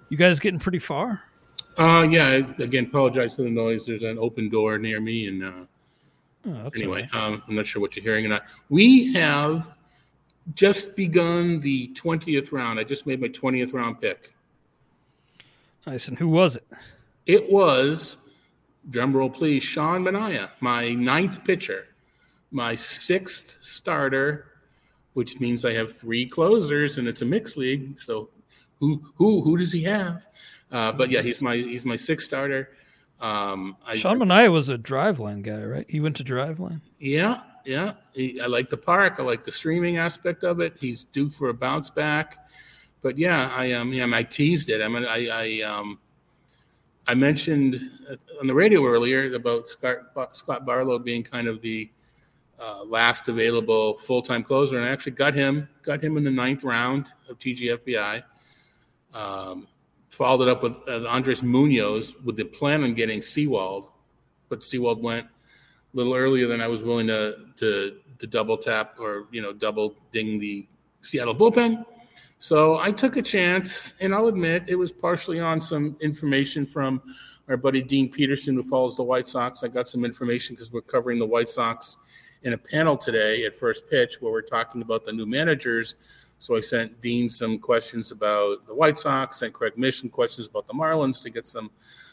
you guys getting pretty far. Uh, yeah. Again, apologize for the noise. There's an open door near me, and uh, oh, anyway, right. um, I'm not sure what you're hearing or not. We have just begun the 20th round. I just made my 20th round pick. Nice. And who was it? It was, drumroll please, Sean Manaea, my ninth pitcher, my sixth starter, which means I have three closers, and it's a mixed league. So, who who who does he have? Uh, but yeah, he's my he's my sixth starter. Um, I, Sean Manaea was a driveline guy, right? He went to driveline. Yeah, yeah. He, I like the park. I like the streaming aspect of it. He's due for a bounce back. But yeah, I um yeah, I teased it. I mean, I I um I mentioned on the radio earlier about Scott, Scott Barlow being kind of the uh, last available full time closer, and I actually got him got him in the ninth round of TGFBI. Um, followed it up with uh, Andres Munoz with the plan on getting Sewald, but Sewald went a little earlier than I was willing to to to double tap or you know double ding the Seattle bullpen. So I took a chance, and I'll admit it was partially on some information from our buddy Dean Peterson, who follows the White Sox. I got some information because we're covering the White Sox in a panel today at first pitch where we're talking about the new managers. So I sent Dean some questions about the White Sox, sent Craig Mish questions about the Marlins to get some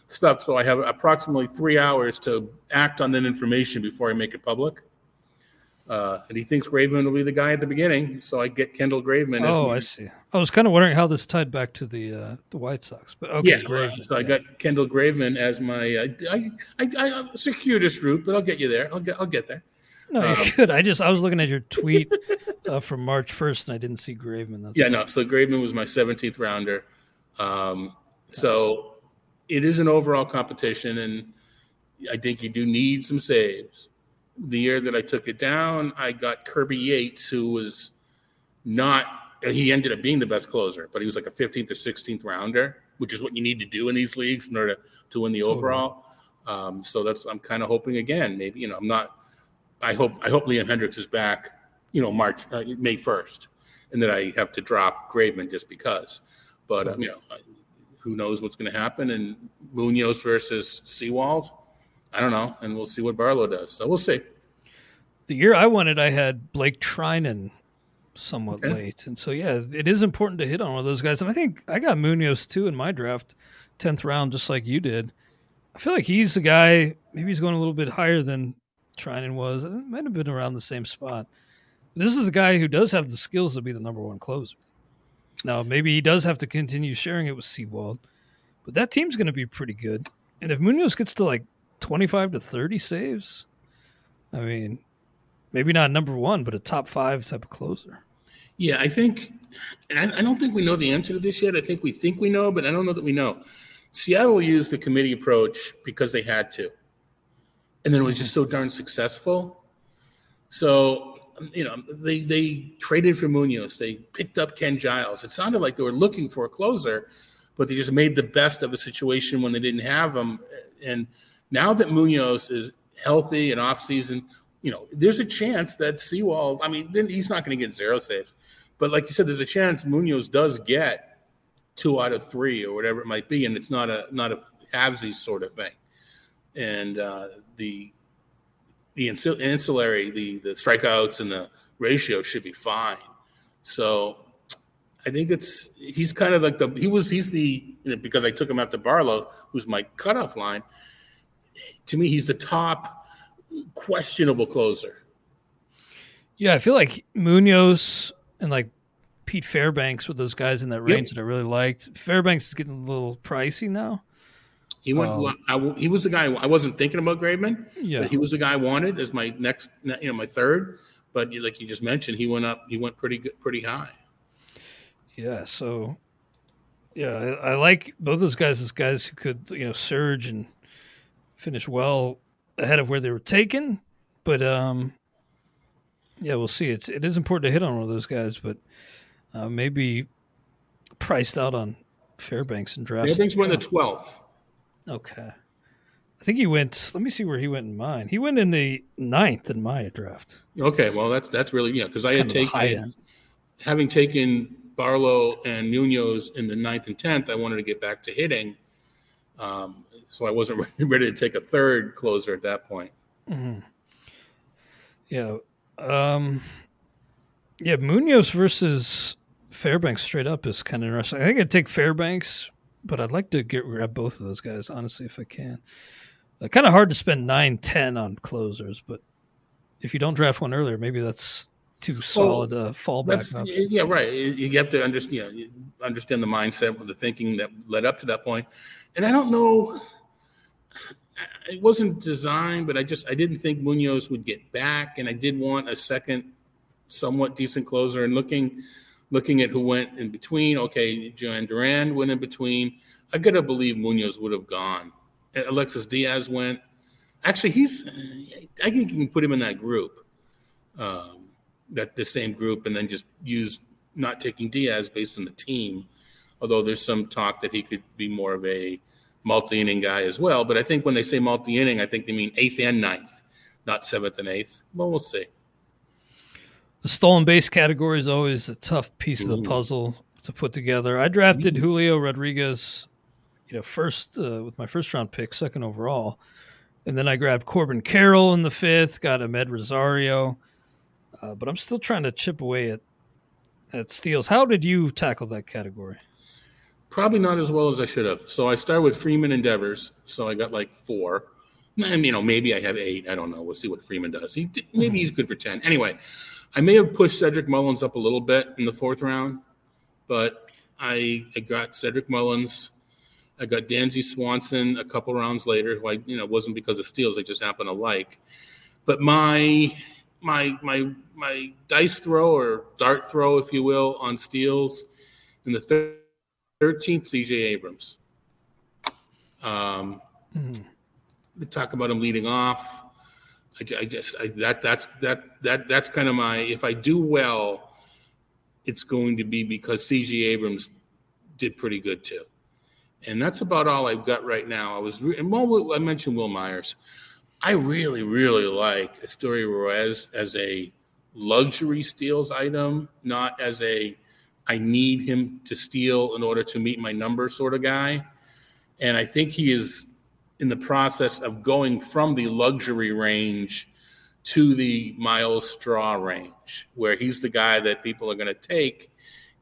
stuff. So I have approximately three hours to act on that information before I make it public. Uh, and he thinks Graveman will be the guy at the beginning, so I get Kendall Graveman. Oh, I see. I was kind of wondering how this tied back to the uh, the White Sox, but okay, yeah. Uh, so yeah. I got Kendall Graveman as my. Uh, I, I, I, I circuitous route, but I'll get you there. I'll get I'll get there. No, you um, could. I just I was looking at your tweet uh, from March first, and I didn't see Graveman. That's yeah, no. So Graveman was my 17th rounder. Um, nice. So it is an overall competition, and I think you do need some saves. The year that I took it down, I got Kirby Yates, who was not. He ended up being the best closer, but he was like a 15th or 16th rounder, which is what you need to do in these leagues in order to, to win the totally. overall. Um, so that's I'm kind of hoping again. Maybe you know I'm not I hope I hope Liam Hendriks is back, you know, March uh, May first, and that I have to drop Graveman just because. But um, you know, who knows what's going to happen? And Munoz versus Sewald, I don't know, and we'll see what Barlow does. So we'll see. The year I wanted, I had Blake Treinen somewhat okay. late, and so yeah, it is important to hit on one of those guys. And I think I got Munoz too in my draft, tenth round, just like you did. I feel like he's the guy. Maybe he's going a little bit higher than Treinen was. It might have been around the same spot. This is a guy who does have the skills to be the number one closer. Now, maybe he does have to continue sharing it with Sewald, but that team's going to be pretty good. And if Munoz gets to like 25 to 30 saves, I mean, maybe not number one, but a top five type of closer. Yeah, I think, and I, I don't think we know the answer to this yet. I think we think we know, but I don't know that we know. Seattle used the committee approach because they had to and then it was just so darn successful. So you know they they traded for Munoz. They picked up Ken Giles. It sounded like they were looking for a closer, but they just made the best of a situation when they didn't have him. And now that Munoz is healthy and off season, you know there's a chance that Sewald. I mean, then he's not going to get zero saves, but like you said, there's a chance Munoz does get two out of three or whatever it might be, and it's not a not a halvesies sort of thing. And uh, the the ancillary, the the strikeouts and the ratio should be fine. So I think it's he's kind of like the he was he's the you know, because I took him after Barlow, who's my cutoff line. To me, he's the top questionable closer. Yeah, I feel like Munoz and like Pete Fairbanks were those guys in that range yep. that I really liked. Fairbanks is getting a little pricey now. He went. Um, I, he was the guy. I wasn't thinking about Graveman. Yeah, he was the guy I wanted as my next, you know, my third. But like you just mentioned, he went up. He went pretty good, pretty high. Yeah. So, yeah, I, I like both those guys as guys who could, you know, surge and finish well ahead of where they were taken. But um, yeah, we'll see. It's it is important to hit on one of those guys, but uh, maybe priced out on Fairbanks and draft. Fairbanks went the twelfth. Okay. I think he went. Let me see where he went in mine. He went in the ninth in my draft. Okay, well that's that's really yeah because I had taken having taken Barlow and Munoz in the ninth and tenth. I wanted to get back to hitting, um, so I wasn't *laughs* ready to take a third closer at that point. Mm-hmm. Yeah, um, yeah. Munoz versus Fairbanks straight up is kind of interesting. I think I'd take Fairbanks but I'd like to get grab both of those guys honestly if I can. Uh, kind of hard to spend nine ten on closers, but if you don't draft one earlier, maybe that's too solid well, uh, fallback. Yeah, right. You have to understand, you know, understand the mindset of the thinking that led up to that point. And I don't know, it wasn't designed, but I just I didn't think Munoz would get back, and I did want a second, somewhat decent closer. And looking looking at who went in between, okay, Jhoan Duran went in between. I got to believe Munoz would have gone. Alexis Diaz went. Actually, he's. I think you can put him in that group, um, that the same group, and then just use not taking Diaz based on the team. Although there's some talk that he could be more of a multi-inning guy as well. But I think when they say multi-inning, I think they mean eighth and ninth, not seventh and eighth. Well, we'll see the stolen base category is always a tough piece Ooh. of the puzzle to put together. I drafted Julio Rodriguez, you know, first uh, with my first round pick, second overall, and then I grabbed Corbin Carroll in the fifth, got Amed Rosario, uh, but I'm still trying to chip away at at steals. How did you tackle that category? Probably not as well as I should have. So I started with Freeman and Devers, so I got like four. And, you know, maybe I have eight. I don't know. We'll see what Freeman does. He maybe he's good for ten. Anyway, I may have pushed Cedric Mullins up a little bit in the fourth round, but I, I got Cedric Mullins. I got Dansby Swanson a couple rounds later, who I you know wasn't because of steals. I just happen to like. But my my my my dice throw or dart throw, if you will, on steals in the thirteenth, C.J. Abrams. Um, mm-hmm. They talk about him leading off. I, I just I, that that's that that that's kind of my if I do well, it's going to be because C.J. Abrams did pretty good too, and that's about all I've got right now. I was and well, I mentioned Wil Myers. I really really like Esteury Ruiz as a luxury steals item, not as a I need him to steal in order to meet my number sort of guy. And I think he is in the process of going from the luxury range to the Myles Straw range, where he's the guy that people are going to take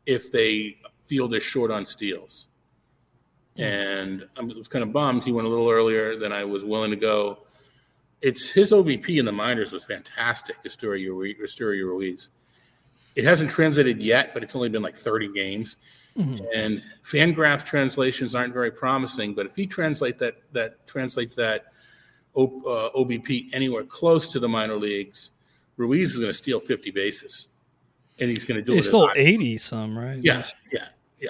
if they feel they're short on steals. And I was kind of bummed he went a little earlier than I was willing to go. It's his OBP in the minors was fantastic, Esteury Ruiz. It hasn't translated yet, but it's only been like 30 games. Mm-hmm. And Fangraph translations aren't very promising, but if he translate that that translates that o, uh, OBP anywhere close to the minor leagues, Ruiz is going to steal 50 bases, and he's going to do he it. He stole 80 some, right? Yeah, yeah, yeah.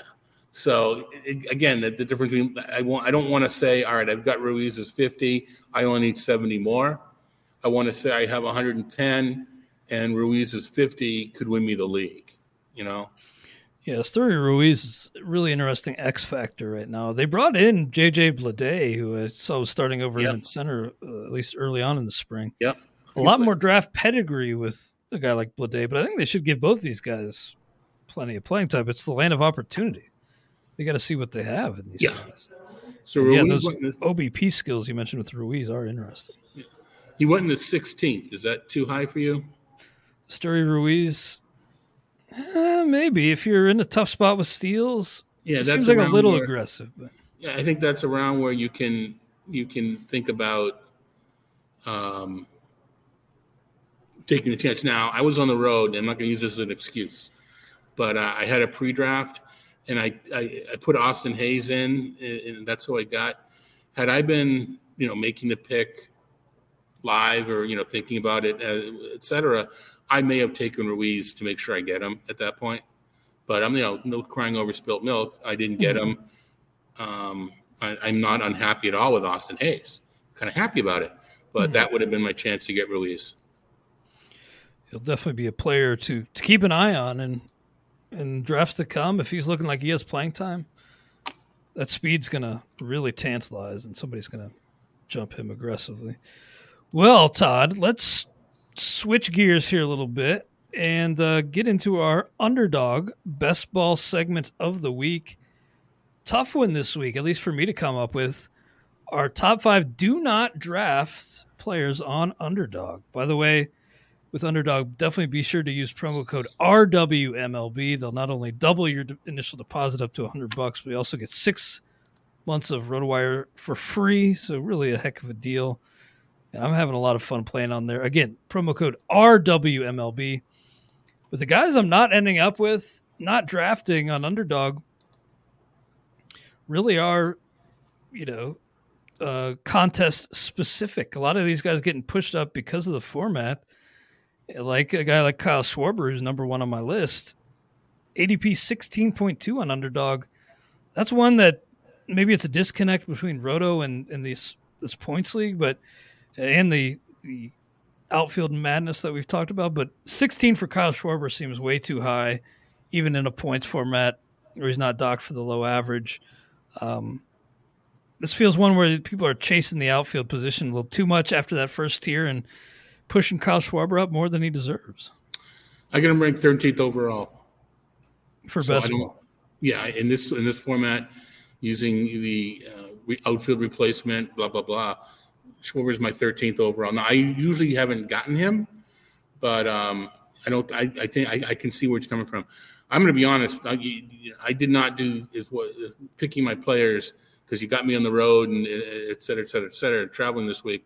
So it, again, the, the, difference between I want I don't want to say all right, I've got Ruiz's 50, I only need 70 more. I want to say I have 110, and Ruiz's 50 could win me the league. You know. Yeah, Esteury Ruiz is really interesting X factor right now. They brought in JJ Bleday, who I saw was starting over yep. in center uh, at least early on in the spring. Yep. A lot more draft pedigree with a guy like Bleday, but I think they should give both these guys plenty of playing time. It's the land of opportunity. They got to see what they have in these yeah. guys. So yeah, those OBP skills you mentioned with Ruiz are interesting. He went in the 16th. Is that too high for you? Esteury Ruiz Uh, maybe if you're in a tough spot with steals. Yeah, it that's seems like a little where- aggressive, but Yeah, I think that's around where you can you can think about um, taking the chance. Now, I was on the road. And I'm not going to use this as an excuse, but uh, I had a pre-draft, and I, I I put Austin Hays in, and and that's who I got. Had I been you know making the pick live or you know thinking about it, uh, et cetera, I may have taken Ruiz to make sure I get him at that point. But I'm you know no crying over spilt milk. I didn't get him. Um, I, I'm not unhappy at all with Austin Hays. Kind of happy about it, but that would have been my chance to get Ruiz. he'll definitely be a player to to keep an eye on and and drafts to come if he's looking like he has playing time. That speed's gonna really tantalize, and somebody's gonna jump him aggressively. Well, Todd, let's switch gears here a little bit and uh, get into our underdog best ball segment of the week. Tough one this week, at least for me to come up with. Our top five do not draft players on underdog. By the way, with Underdog, definitely be sure to use promo code RWMLB. They'll not only double your initial deposit up to 100 bucks, but you also get six months of RotoWire for free. So really a heck of a deal. And I'm having a lot of fun playing on there. Again, promo code RWMLB. But the guys I'm not ending up with, not drafting on Underdog, really are, you know, uh, contest specific. A lot of these guys getting pushed up because of the format like a guy like Kyle Schwarber, who's number one on my list, ADP 16.2 on underdog. That's one that maybe it's a disconnect between Roto and, and these this points league, but and the the outfield madness that we've talked about. But 16 for Kyle Schwarber seems way too high, even in a points format where he's not docked for the low average. Um, this feels one where people are chasing the outfield position a little too much after that first tier and pushing Kyle Schwarber up more than he deserves I get him ranked 13th overall. for So best. Yeah, in this in this format, using the uh, outfield replacement, blah blah blah. Schwarber's my 13th overall. Now I usually haven't gotten him, but um, I don't. I, I think I, I can see where it's coming from. I'm going to be honest. I, I did not do is what picking my players because you got me on the road and uh, et cetera, et cetera, et cetera, traveling this week.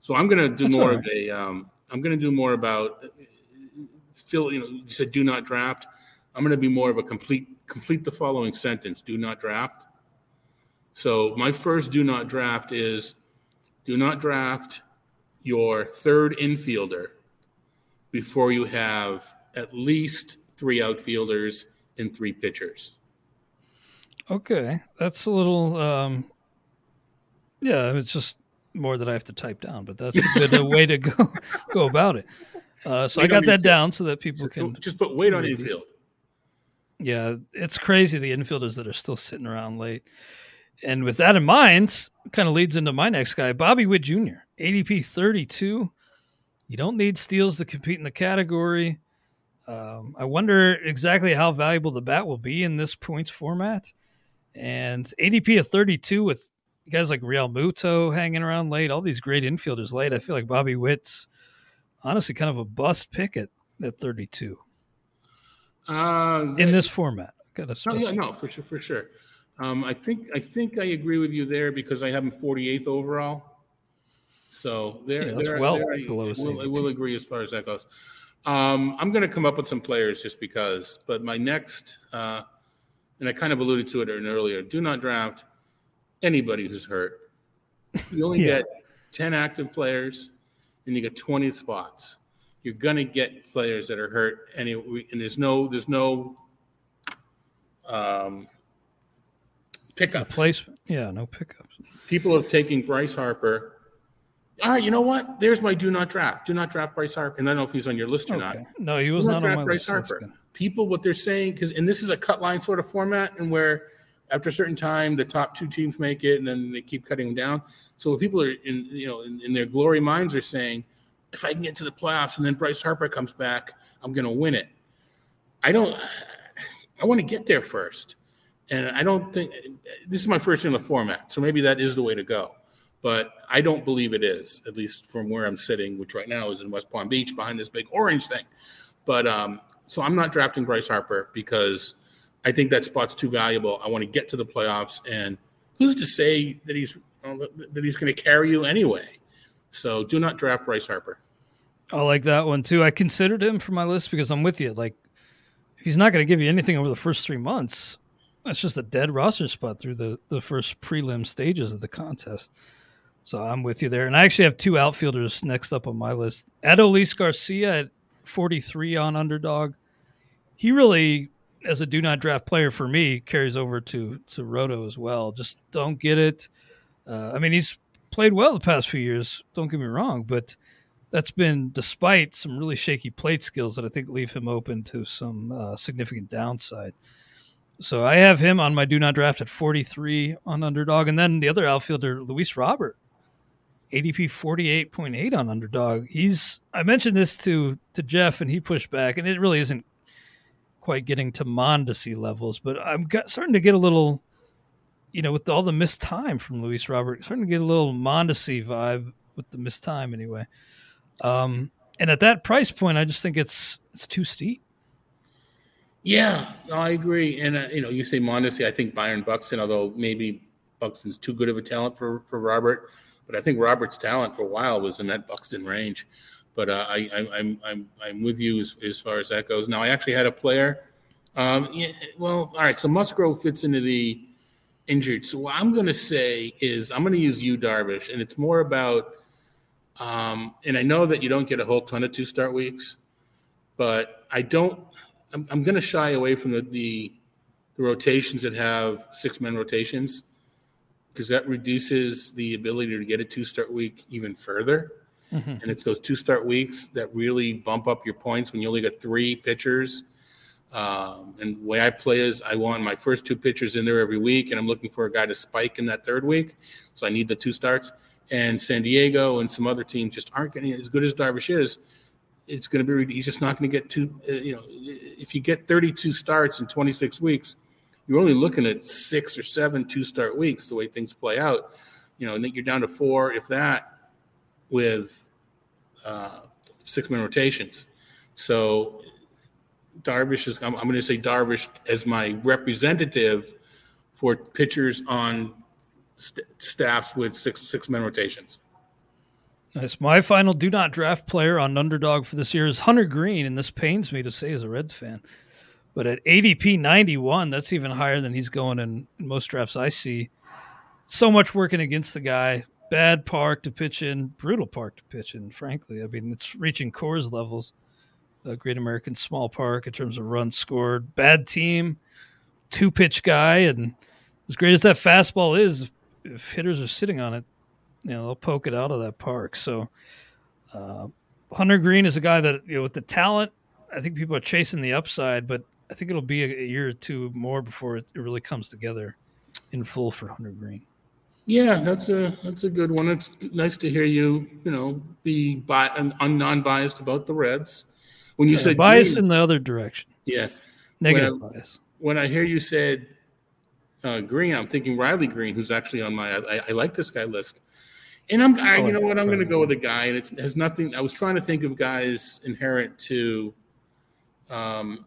So I'm going to do That's more all of a. Um, I'm going to do more about Phil. You know, you said do not draft. I'm going to be more of a complete complete the following sentence. Do not draft. So my first do not draft is do not draft your third infielder before you have at least three outfielders and three pitchers. Okay, that's a little. Um, yeah, it's just more that I have to type down, but that's a good way to go *laughs* go about it. Uh, so I got that infield. down so that people can. just put weight on read these. infield. Yeah, it's crazy the infielders that are still sitting around late. And with that in mind, kind of leads into my next guy, Bobby Witt Jr., ADP 32. You don't need steals to compete in the category. Um, I wonder exactly how valuable the bat will be in this points format. And ADP of 32 with guys like Realmuto hanging around late, all these great infielders late. I feel like Bobby Witt's honestly kind of a bust pick at, at 32 Uh, in this format. Got No, yeah, no, for sure, for sure. Um, I think I think I agree with you there because I have him 48th overall. So there, Yeah, that's there, well there I, below his will, I will agree as far as that goes. Um, I'm going to come up with some players just because. But my next, uh, and I kind of alluded to it earlier. Do not draft anybody who's hurt. You only *laughs* Yeah. get 10 active players, and you get 20 spots. You're going to get players that are hurt, any, and there's no, there's no um, pickups. Placement. Yeah, no pickups. People are taking Bryce Harper. Ah, you know what? There's my do not draft. Do not draft Bryce Harper. And I don't know if he's on your list or not. No, he was Do not on draft my Bryce list. Harper. People, what they're saying, because and this is a cut line sort of format, and where after a certain time the top two teams make it, and then they keep cutting them down. So what people are in, you know, in, in their glory minds are saying, if I can get to the playoffs and then Bryce Harper comes back, I'm going to win it. I don't. I want to get there first, and I don't think this is my first in the format. So maybe that is the way to go, but I don't believe it is. At least from where I'm sitting, which right now is in West Palm Beach behind this big orange thing. But um, so I'm not drafting Bryce Harper because I think that spot's too valuable. I want to get to the playoffs, and who's to say that he's that he's going to carry you anyway? So do not draft Bryce Harper. I like that one too. I considered him for my list because I'm with you. Like, if he's not going to give you anything over the first three months. That's just a dead roster spot through the the first prelim stages of the contest. So I'm with you there. And I actually have two outfielders next up on my list. Adolis Garcia at 43 on underdog. He really, as a do not draft player for me, carries over to to Roto as well. Just don't get it. Uh, I mean, he's played well the past few years. Don't get me wrong, but that's been despite some really shaky plate skills that I think leave him open to some uh, significant downside. So I have him on my do not draft at 43 on underdog. And then the other outfielder, Luis Robert, ADP 48.8 on underdog. He's I mentioned this to to Jeff and he pushed back and it really isn't quite getting to Mondesi levels, but I'm got, starting to get a little you know with all the missed time from Luis Robert, starting to get a little Mondesi vibe with the missed time anyway. Um and at that price point I just think it's it's too steep. Yeah, I agree. And uh, you know, you say Mondesi, I think Byron Buxton, although maybe Buxton's too good of a talent for for Robert but I think Robert's talent for a while was in that Buxton range. But uh, I, am I'm, I'm, I'm with you as, as far as that goes. Now, I actually had a player. Um, yeah, well, all right. So Musgrove fits into the injured. So what I'm going to say is I'm going to use Yu, Darvish, and it's more about. Um, and I know that you don't get a whole ton of two start weeks, but I don't. I'm, I'm going to shy away from the, the the rotations that have six man rotations because that reduces the ability to get a two start week even further. Mm-hmm. And it's those two start weeks that really bump up your points when you only got three pitchers. Um, and the way I play is I want my first two pitchers in there every week, and I'm looking for a guy to spike in that third week. So I need the two starts. And San Diego and some other teams just aren't getting as good as Darvish is. It's going to be, he's just not going to get two, uh, you know, if you get 32 starts in 26 weeks, you're only looking at six or seven two start weeks the way things play out. You know, and then you're down to four, if that, with uh, six man rotations. So Darvish is, I'm, I'm going to say Darvish as my representative for pitchers on st- staffs with six six man rotations. Nice. My final do not draft player on underdog for this year is Hunter Greene, and this pains me to say as a Reds fan. But at ADP 91, that's even higher than he's going in, most drafts I see. So much working against the guy. Bad park to pitch in, brutal park to pitch in, frankly. I mean, it's reaching Coors levels. A Great American Small Park in terms of runs scored. Bad team, two pitch guy. And as great as that fastball is, if hitters are sitting on it, you know, they'll poke it out of that park. So, uh, Hunter Greene is a guy that, you know, with the talent, I think people are chasing the upside, but I think it'll be a, year or two more before it, it really comes together in full for Hunter Greene. Yeah, that's a that's a good one. It's nice to hear you, you know, be bi- non-biased about the Reds. When you yeah, said bias Greene, in the other direction, yeah, negative when I, bias. When I hear you said uh, Greene, I'm thinking Riley Greene, who's actually on my I, I like this guy list. And I'm, I, you know what, I'm going to go with a guy, and it has nothing. I was trying to think of guys inherent to um,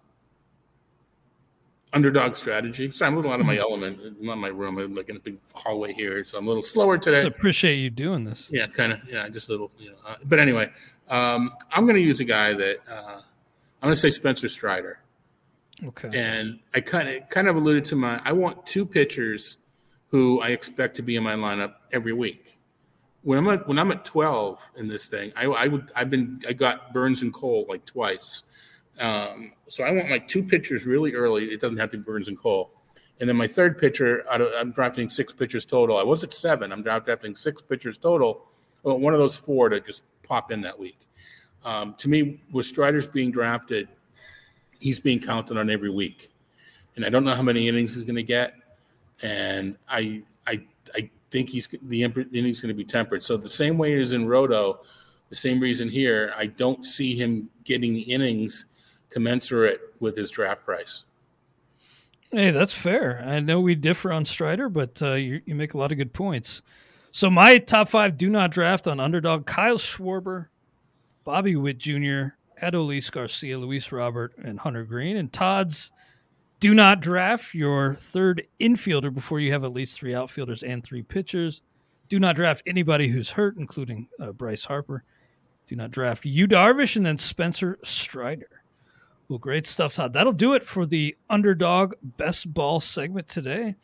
underdog strategy. So I'm a little out of my mm-hmm. element. I'm not my room. I'm like in a big hallway here, so I'm a little slower today. I appreciate you doing this. Yeah, kind of. Yeah, just a little. You know. Uh, but anyway, um, I'm going to use a guy that uh, I'm going to say Spencer Strider. Okay. And I kind of kind of alluded to my. I want two pitchers who I expect to be in my lineup every week. When I'm at when I'm at 12 in this thing, I, I would I've been I got Burnes and Cole like twice. Um, so I want like two pitchers really early. It doesn't have to be Burnes and Cole. And then my third pitcher, I'm drafting six pitchers total. I was at seven. I'm drafting six pitchers total. One of those four to just pop in that week. Um, to me, with Strider's being drafted, he's being counted on every week, and I don't know how many innings he's going to get. And I, I, I think he's the innings going to be tempered. So the same way as in Roto, the same reason here, I don't see him getting the innings commensurate with his draft price. Hey, that's fair. I know we differ on Strider, but uh, you, you make a lot of good points. So my top five do not draft on underdog: Kyle Schwarber, Bobby Witt Jr., Adolis Garcia, Luis Robert, and Hunter Greene. And Todd's do not draft your third infielder before you have at least three outfielders and three pitchers. Do not draft anybody who's hurt, including uh, Bryce Harper. Do not draft Yu Darvish and then Spencer Strider. Well, great stuff, Todd. That'll do it for the underdog best ball segment today.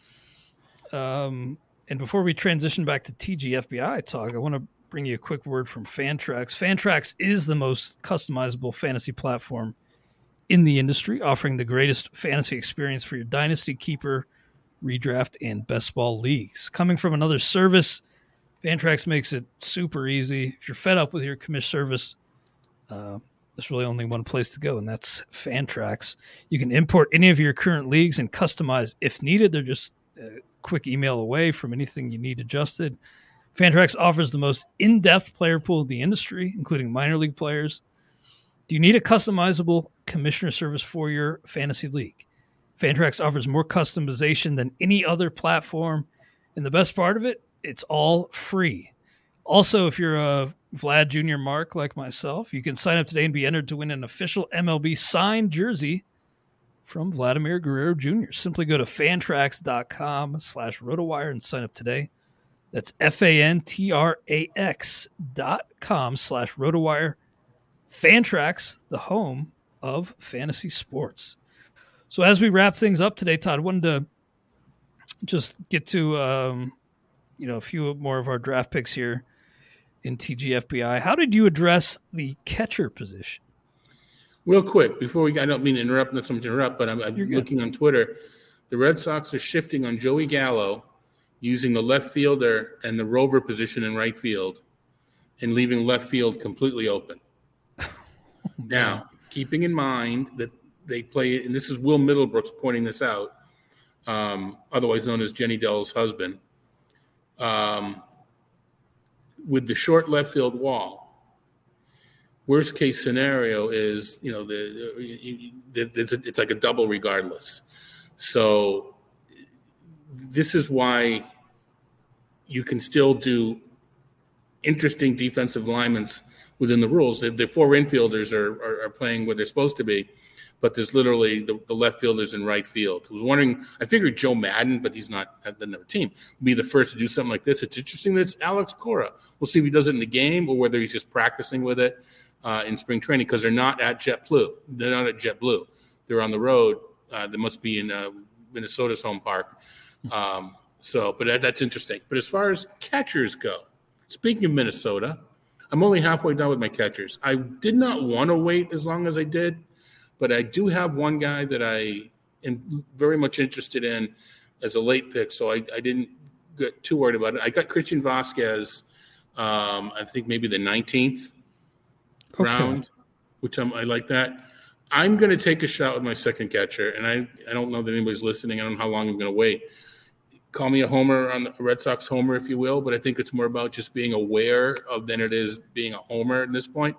Um, and before we transition back to TGFBI talk, I want to bring you a quick word from Fantrax. Fantrax is the most customizable fantasy platform in the industry, offering the greatest fantasy experience for your dynasty keeper, redraft, and best ball leagues. Coming from another service, Fantrax makes it super easy. If you're fed up with your commish service, uh, there's really only one place to go, and that's Fantrax. You can import any of your current leagues and customize if needed. They're just a quick email away from anything you need adjusted. Fantrax offers the most in depth player pool of the industry, including minor league players. Do you need a customizable commissioner service for your fantasy league? Fantrax offers more customization than any other platform. And the best part of it, it's all free. Also, if you're a Vlad Jr. Mark like myself, you can sign up today and be entered to win an official MLB signed jersey from Vladimir Guerrero Jr. Simply go to fantrax.com slash rotowire and sign up today. That's F-A-N-T-R-A-X dot com slash rotowire. Fantrax, the home of fantasy sports. So as we wrap things up today, Todd, I wanted to just get to um, you know a few more of our draft picks here in TGFBI. How did you address the catcher position? Real quick, before we, I don't mean to interrupt, not something to interrupt, but I'm, I'm looking on Twitter. The Red Sox are shifting on Joey Gallo, using the left fielder and the rover position in right field, and leaving left field completely open. *laughs* now, keeping in mind that they play, and this is Will Middlebrooks pointing this out, um, otherwise known as Jenny Dell's husband, um, with the short left field wall. Worst case scenario is, you know, the, it's, it's like a double regardless. So this is why you can still do interesting defensive linemen within the rules. The, the four infielders are, are, are, playing where they're supposed to be, but there's literally the, the, left fielders in right field. I was wondering, I figured Joe Maddon, but he's not at the team, be the first to do something like this. It's interesting that it's Alex Cora. We'll see if he does it in the game or whether he's just practicing with it uh, in spring training because they're not at JetBlue. They're not at JetBlue. They're on the road. Uh, they must be in uh, Minnesota's home park. Um, so, but that, that's interesting. But as far as catchers go, speaking of Minnesota, I'm only halfway done with my catchers. I did not want to wait as long as I did, but I do have one guy that I am very much interested in as a late pick. So I, I didn't get too worried about it. I got Christian Vázquez, um, I think maybe the 19th okay. round, which I'm, I like that. I'm going to take a shot with my second catcher, and I, I don't know that anybody's listening. I don't know how long I'm going to wait call me a homer on the Red Sox homer, if you will, but I think it's more about just being aware of than it is being a homer at this point.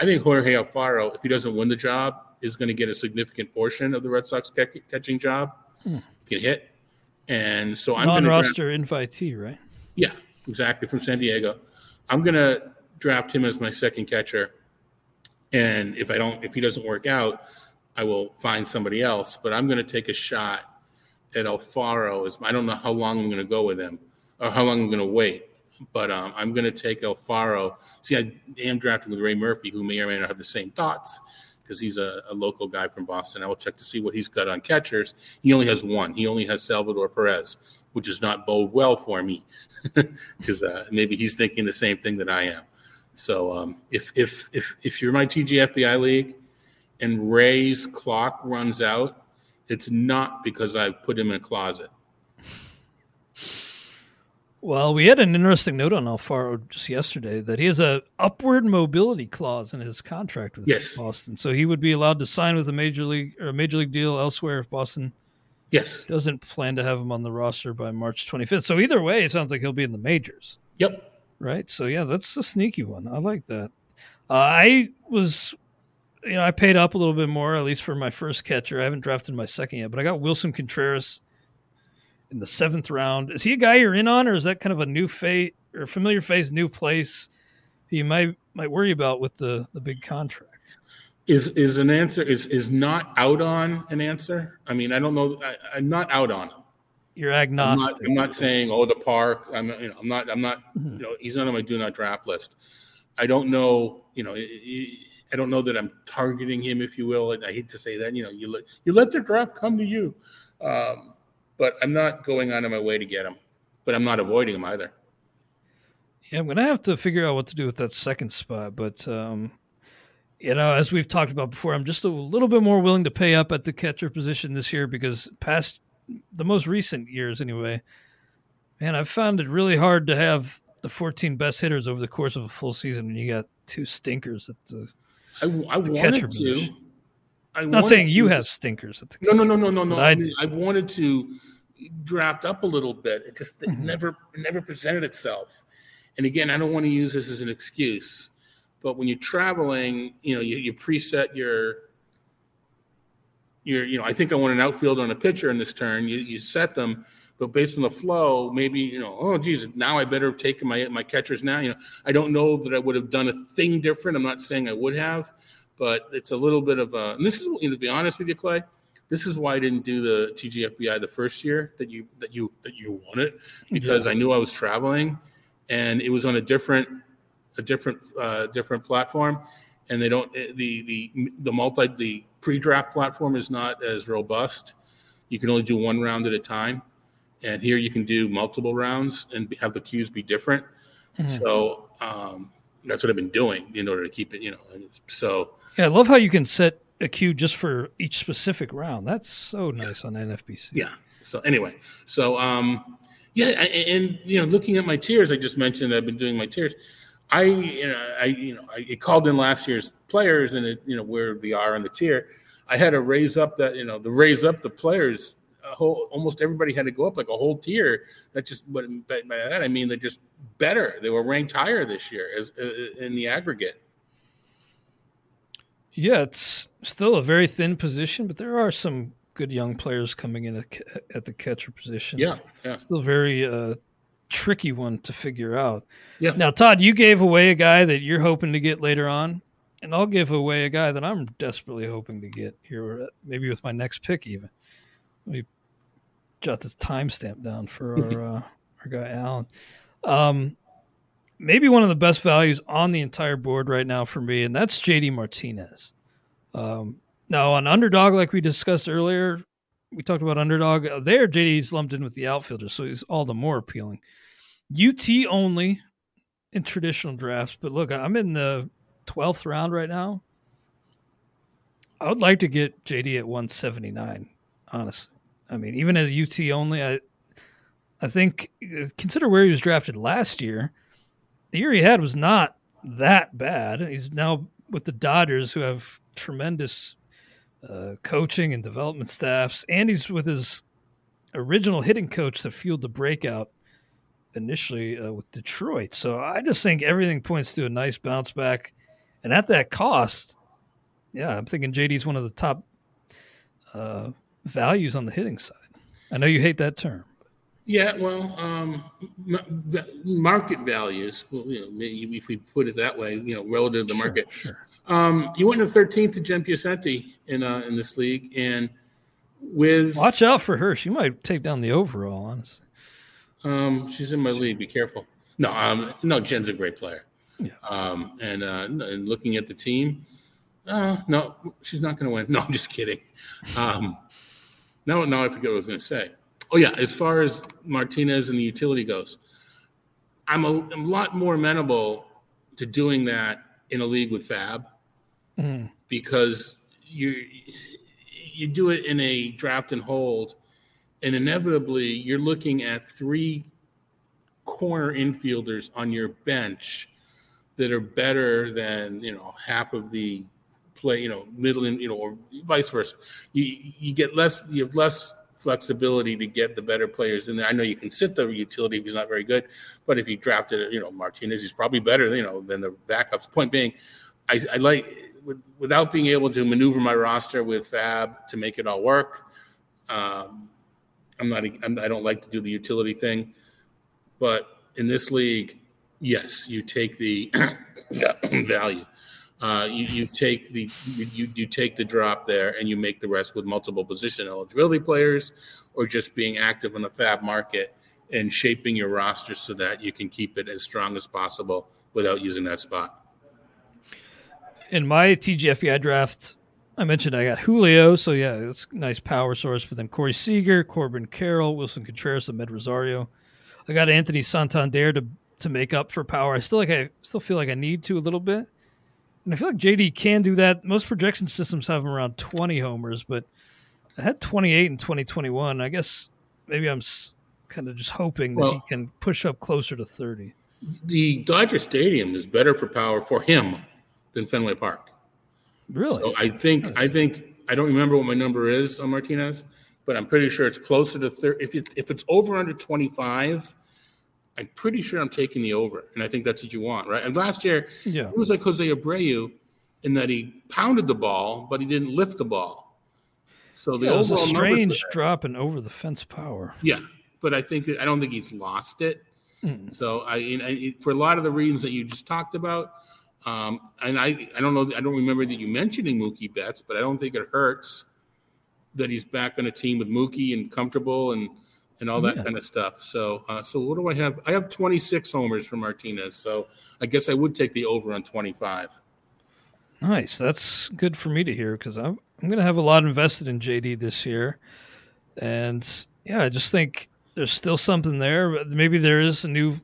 I think Jorge Alfaro, if he doesn't win the job, is going to get a significant portion of the Red Sox catching job. Hmm. He can hit, and so I'm non-roster invitee, right? Yeah, exactly from San Diego. I'm going to draft him as my second catcher, and if I don't, if he doesn't work out, I will find somebody else. But I'm going to take a shot at Alfaro is I don't know how long I'm going to go with him or how long I'm going to wait, but um, I'm going to take Alfaro. See, I am drafting with Ray Murphy, who may or may not have the same thoughts because he's a, a, local guy from Boston. I will check to see what he's got on catchers. He only has one. He only has Salvador Perez, which does not bode well for me *laughs* because uh, maybe he's thinking the same thing that I am. So um, if if if if you're my TGFBI league and Ray's clock runs out it's not because I put him in a closet. Well, we had an interesting note on Alfaro just yesterday that he has a upward mobility clause in his contract with yes. Boston, so he would be allowed to sign with a major league or a major league deal elsewhere if Boston yes doesn't plan to have him on the roster by March 25th. So either way, it sounds like he'll be in the majors. Yep. Right. So yeah, that's a sneaky one. I like that. Uh, I was you know, I paid up a little bit more, at least for my first catcher. I haven't drafted my second yet, but I got Willson Contreras in the seventh round. Is he a guy you're in on, or is that kind of a new fate or familiar face, new place you might might worry about with the the big contract? is is an answer is is not out on an answer. I mean, I don't know. I, am not out on him. You're agnostic. I'm not, I'm not, saying oh the park. I'm you know I'm not I'm not mm-hmm. you know he's not on my do not draft list. I don't know you know I don't know that I'm targeting him if you will. And I hate to say that you know you let you let the draft come to you, um, but I'm not going out of my way to get him. But I'm not avoiding him either. Yeah, I'm gonna have to figure out what to do with that second spot, but. um you know, as we've talked about before, I'm just a little bit more willing to pay up at the catcher position this year because past the most recent years, anyway, man, I've found it really hard to have the 14 best hitters over the course of a full season when you got two stinkers at the, I, I catcher to. I'm not saying you have stinkers at the no, no, no, no, no, no. I, I, wanted to draft up a little bit. It just it mm-hmm. never never presented itself. And again, I don't want to use this as an excuse but when you're traveling, you know, you, you preset your your, you know, I think I want an outfielder and a pitcher in this turn. You, you set them, but based on the flow, maybe you know, oh geez, now I better have taken my my catchers now. You know, I don't know that I would have done a thing different. I'm not saying I would have, but it's a little bit of a. And this is you know, to be honest with you, Clay. This is why I didn't do the TGFBI the first year that you that you that you won it because yeah. I knew I was traveling, and it was on a different a different uh, different platform, and they don't eh, the the the multi the pre-draft platform is not as robust. You can only do one round at a time, and here you can do multiple rounds and have the queues be different. Mm-hmm. So um, that's what I've been doing in order to keep it. You know, so yeah, I love how you can set a queue just for each specific round. That's so nice yeah. on NFBC. Yeah. So anyway, so um, yeah, and, and you know, looking at my tiers, I just mentioned I've been doing my tiers. I you know I you know I called in last year's players and it you know where they are on the tier. I had to raise up that you know the raise up the players. A whole almost everybody had to go up like a whole tier. That just but by that I mean they're just better. They were ranked higher this year as uh, in the aggregate. Yeah, it's still a very thin position, but there are some good young players coming in at, the catcher position. Yeah, yeah. Still very uh, tricky one to figure out. Yeah. Now, Todd, you gave away a guy that you're hoping to get later on, and I'll give away a guy that I'm desperately hoping to get here, maybe with my next pick even. Let me jot this timestamp down for our *laughs* uh, our guy Alan. Um, maybe one of the best values on the entire board right now for me, and that's JD Martinez. Um, now on underdog, like we discussed earlier, we talked about underdog. Uh, there, JD's lumped in with the outfielders, so he's all the more appealing. UT only in traditional drafts, but look, I'm in the 12th round right now. I would like to get JD at 179, honestly. I mean, even as UT only, I I think uh, consider where he was drafted last year. The year he had was not that bad. He's now with the Dodgers, who have tremendous uh, coaching and development staffs, and he's with his original hitting coach that fueled the breakout initially uh, with Detroit. So I just think everything points to a nice bounce back, and at that cost, yeah, I'm thinking JD's one of the top uh, values on the hitting side. I know you hate that term. Yeah, well, um, market values. Well, you know, if we put it that way, you know, relative to the market. Sure. Um, he went in the 13th to Jen Piacenti in uh, in this league, and with watch out for her. She might take down the overall. Honestly, um, she's in my league. Be careful. No, um, no, Jen's a great player. Yeah. Um, and uh, and looking at the team, uh, no, she's not going to win. *laughs* No, I'm just kidding. Um, no, no, I forget what I was going to say. Oh yeah, as far as Martinez and the utility goes, I'm a, I'm a lot more amenable to doing that in a league with FAAB mm. because you you do it in a draft and hold, and inevitably you're looking at three corner infielders on your bench that are better than you know half of the play you know middle and you know or vice versa you you get less you have less flexibility to get the better players in there. I know you can sit the utility if he's not very good, but if you drafted, you know, Martinez, he's probably better, you know, than the backups. Point being, I, I like with, without being able to maneuver my roster with FAAB to make it all work. Um, I'm not. I'm, I don't like to do the utility thing, but in this league, yes, you take the *clears throat* value. Uh, you, you take the you, you take the drop there and you make the rest with multiple position eligibility players or just being active in the FAAB market and shaping your roster so that you can keep it as strong as possible without using that spot. In my TGFBI draft, I mentioned I got Julio, so yeah, it's a nice power source. But then Corey Seager, Corbin Carroll, Willson Contreras, Amed Rosario. I got Anthony Santander to to make up for power. I still like I still feel like I need to a little bit, and I feel like JD can do that. Most projection systems have him around twenty homers, but I had twenty eight in twenty twenty one. I guess maybe I'm kind of just hoping that well, he can push up closer to thirty. The Dodger Stadium is better for power for him than Fenway Park. Really? So I think. I think I don't remember what my number is on Martinez, but I'm pretty sure it's closer to 30. If it, if it's over under 25, I'm pretty sure I'm taking the over, and I think that's what you want, right? And last year, yeah, it was like Jose Abreu in that he pounded the ball, but he didn't lift the ball. So the yeah, was a strange drop in over the fence power. Yeah, but I think I don't think he's lost it. Mm. So I, I, for a lot of the reasons that you just talked about, um, and I, I don't know, I don't remember that you mentioning Mookie Betts, but I don't think it hurts that he's back on a team with Mookie and comfortable and and all that yeah. kind of stuff. So, uh, so what do I have? I have 26 homers for Martinez. So I guess I would take the over on 25. Nice. That's good for me to hear because I'm I'm going to have a lot invested in JD this year, and yeah, I just think there's still something there. Maybe there is a new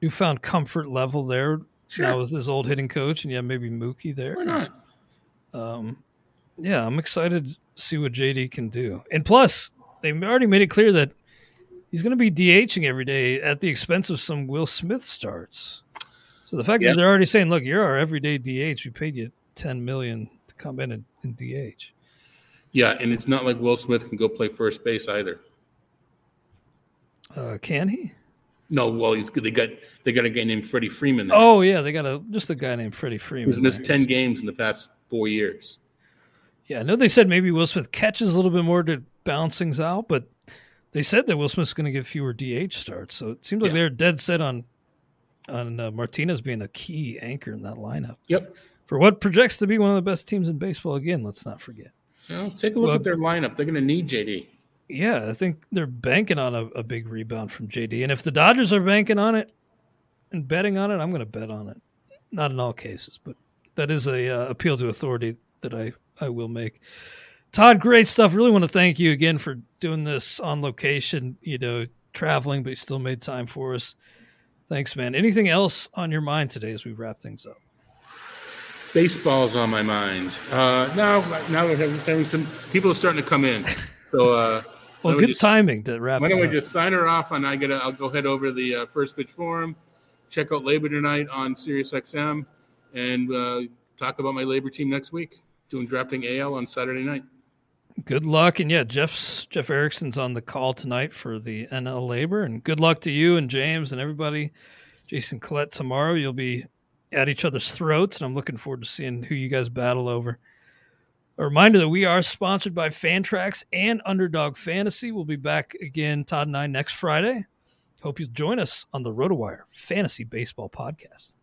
newfound comfort level there sure. now with his old hitting coach, and yeah, maybe Mookie there. Why not? Um, yeah, I'm excited to see what JD can do. And plus, they already made it clear that he's going to be DHing every day at the expense of some Will Smith starts. So the fact that they're already saying, "Look, you're our everyday DH. We paid you ten million to come in and, and DH." Yeah, and it's not like Will Smith can go play first base either. Uh, can he? No, well, he's, they got they got a guy named Freddie Freeman. There. Oh yeah, they got a just a guy named Freddie Freeman. He's missed ten games in the past four years. Yeah, I know they said maybe Will Smith catches a little bit more to balance things out, but they said that Will Smith's going to get fewer DH starts. So it seems like yeah. they're dead set on on uh, Martinez being a key anchor in that lineup. Yep. For what projects to be one of the best teams in baseball again, let's not forget. Well, take a look well, at their lineup. They're going to need JD. Yeah, I think they're banking on a, a, big rebound from JD. And if the Dodgers are banking on it and betting on it, I'm going to bet on it. Not in all cases, but that is a uh, appeal to authority that I, I will make. Todd, great stuff. Really want to thank you again for doing this on location, you know, traveling, but you still made time for us. Thanks, man. Anything else on your mind today as we wrap things up? Baseball's on my mind. Uh, now, now we're having some people are starting to come in. So, uh, well, good just, timing to wrap. Why don't we just sign her off? And I get, I'll go head over to the uh, First Pitch Forum, check out LABR tonight on Sirius XM, and uh, talk about my LABR team next week. Doing drafting AL on Saturday night. Good luck, and yeah, Jeff's Jeff Erickson's on the call tonight for the NL LABR, and good luck to you and James and everybody. Jason Collette tomorrow. You'll be at each other's throats, and I'm looking forward to seeing who you guys battle over. A reminder that we are sponsored by Fantrax and Underdog Fantasy. We'll be back again, Todd and I, next Friday. Hope you'll join us on the RotoWire Fantasy Baseball Podcast.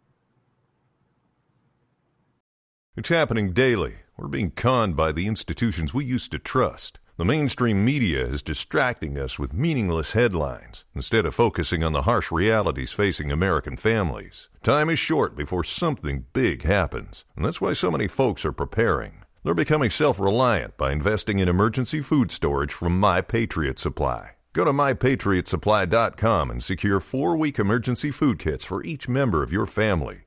It's happening daily. We're being conned by the institutions we used to trust. The mainstream media is distracting us with meaningless headlines instead of focusing on the harsh realities facing American families. Time is short before something big happens, and that's why so many folks are preparing. They're becoming self reliant by investing in emergency food storage from My Patriot Supply. Go to mypatriotsupply.com and secure four week emergency food kits for each member of your family.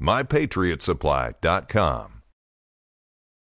MyPatriotSupply.com.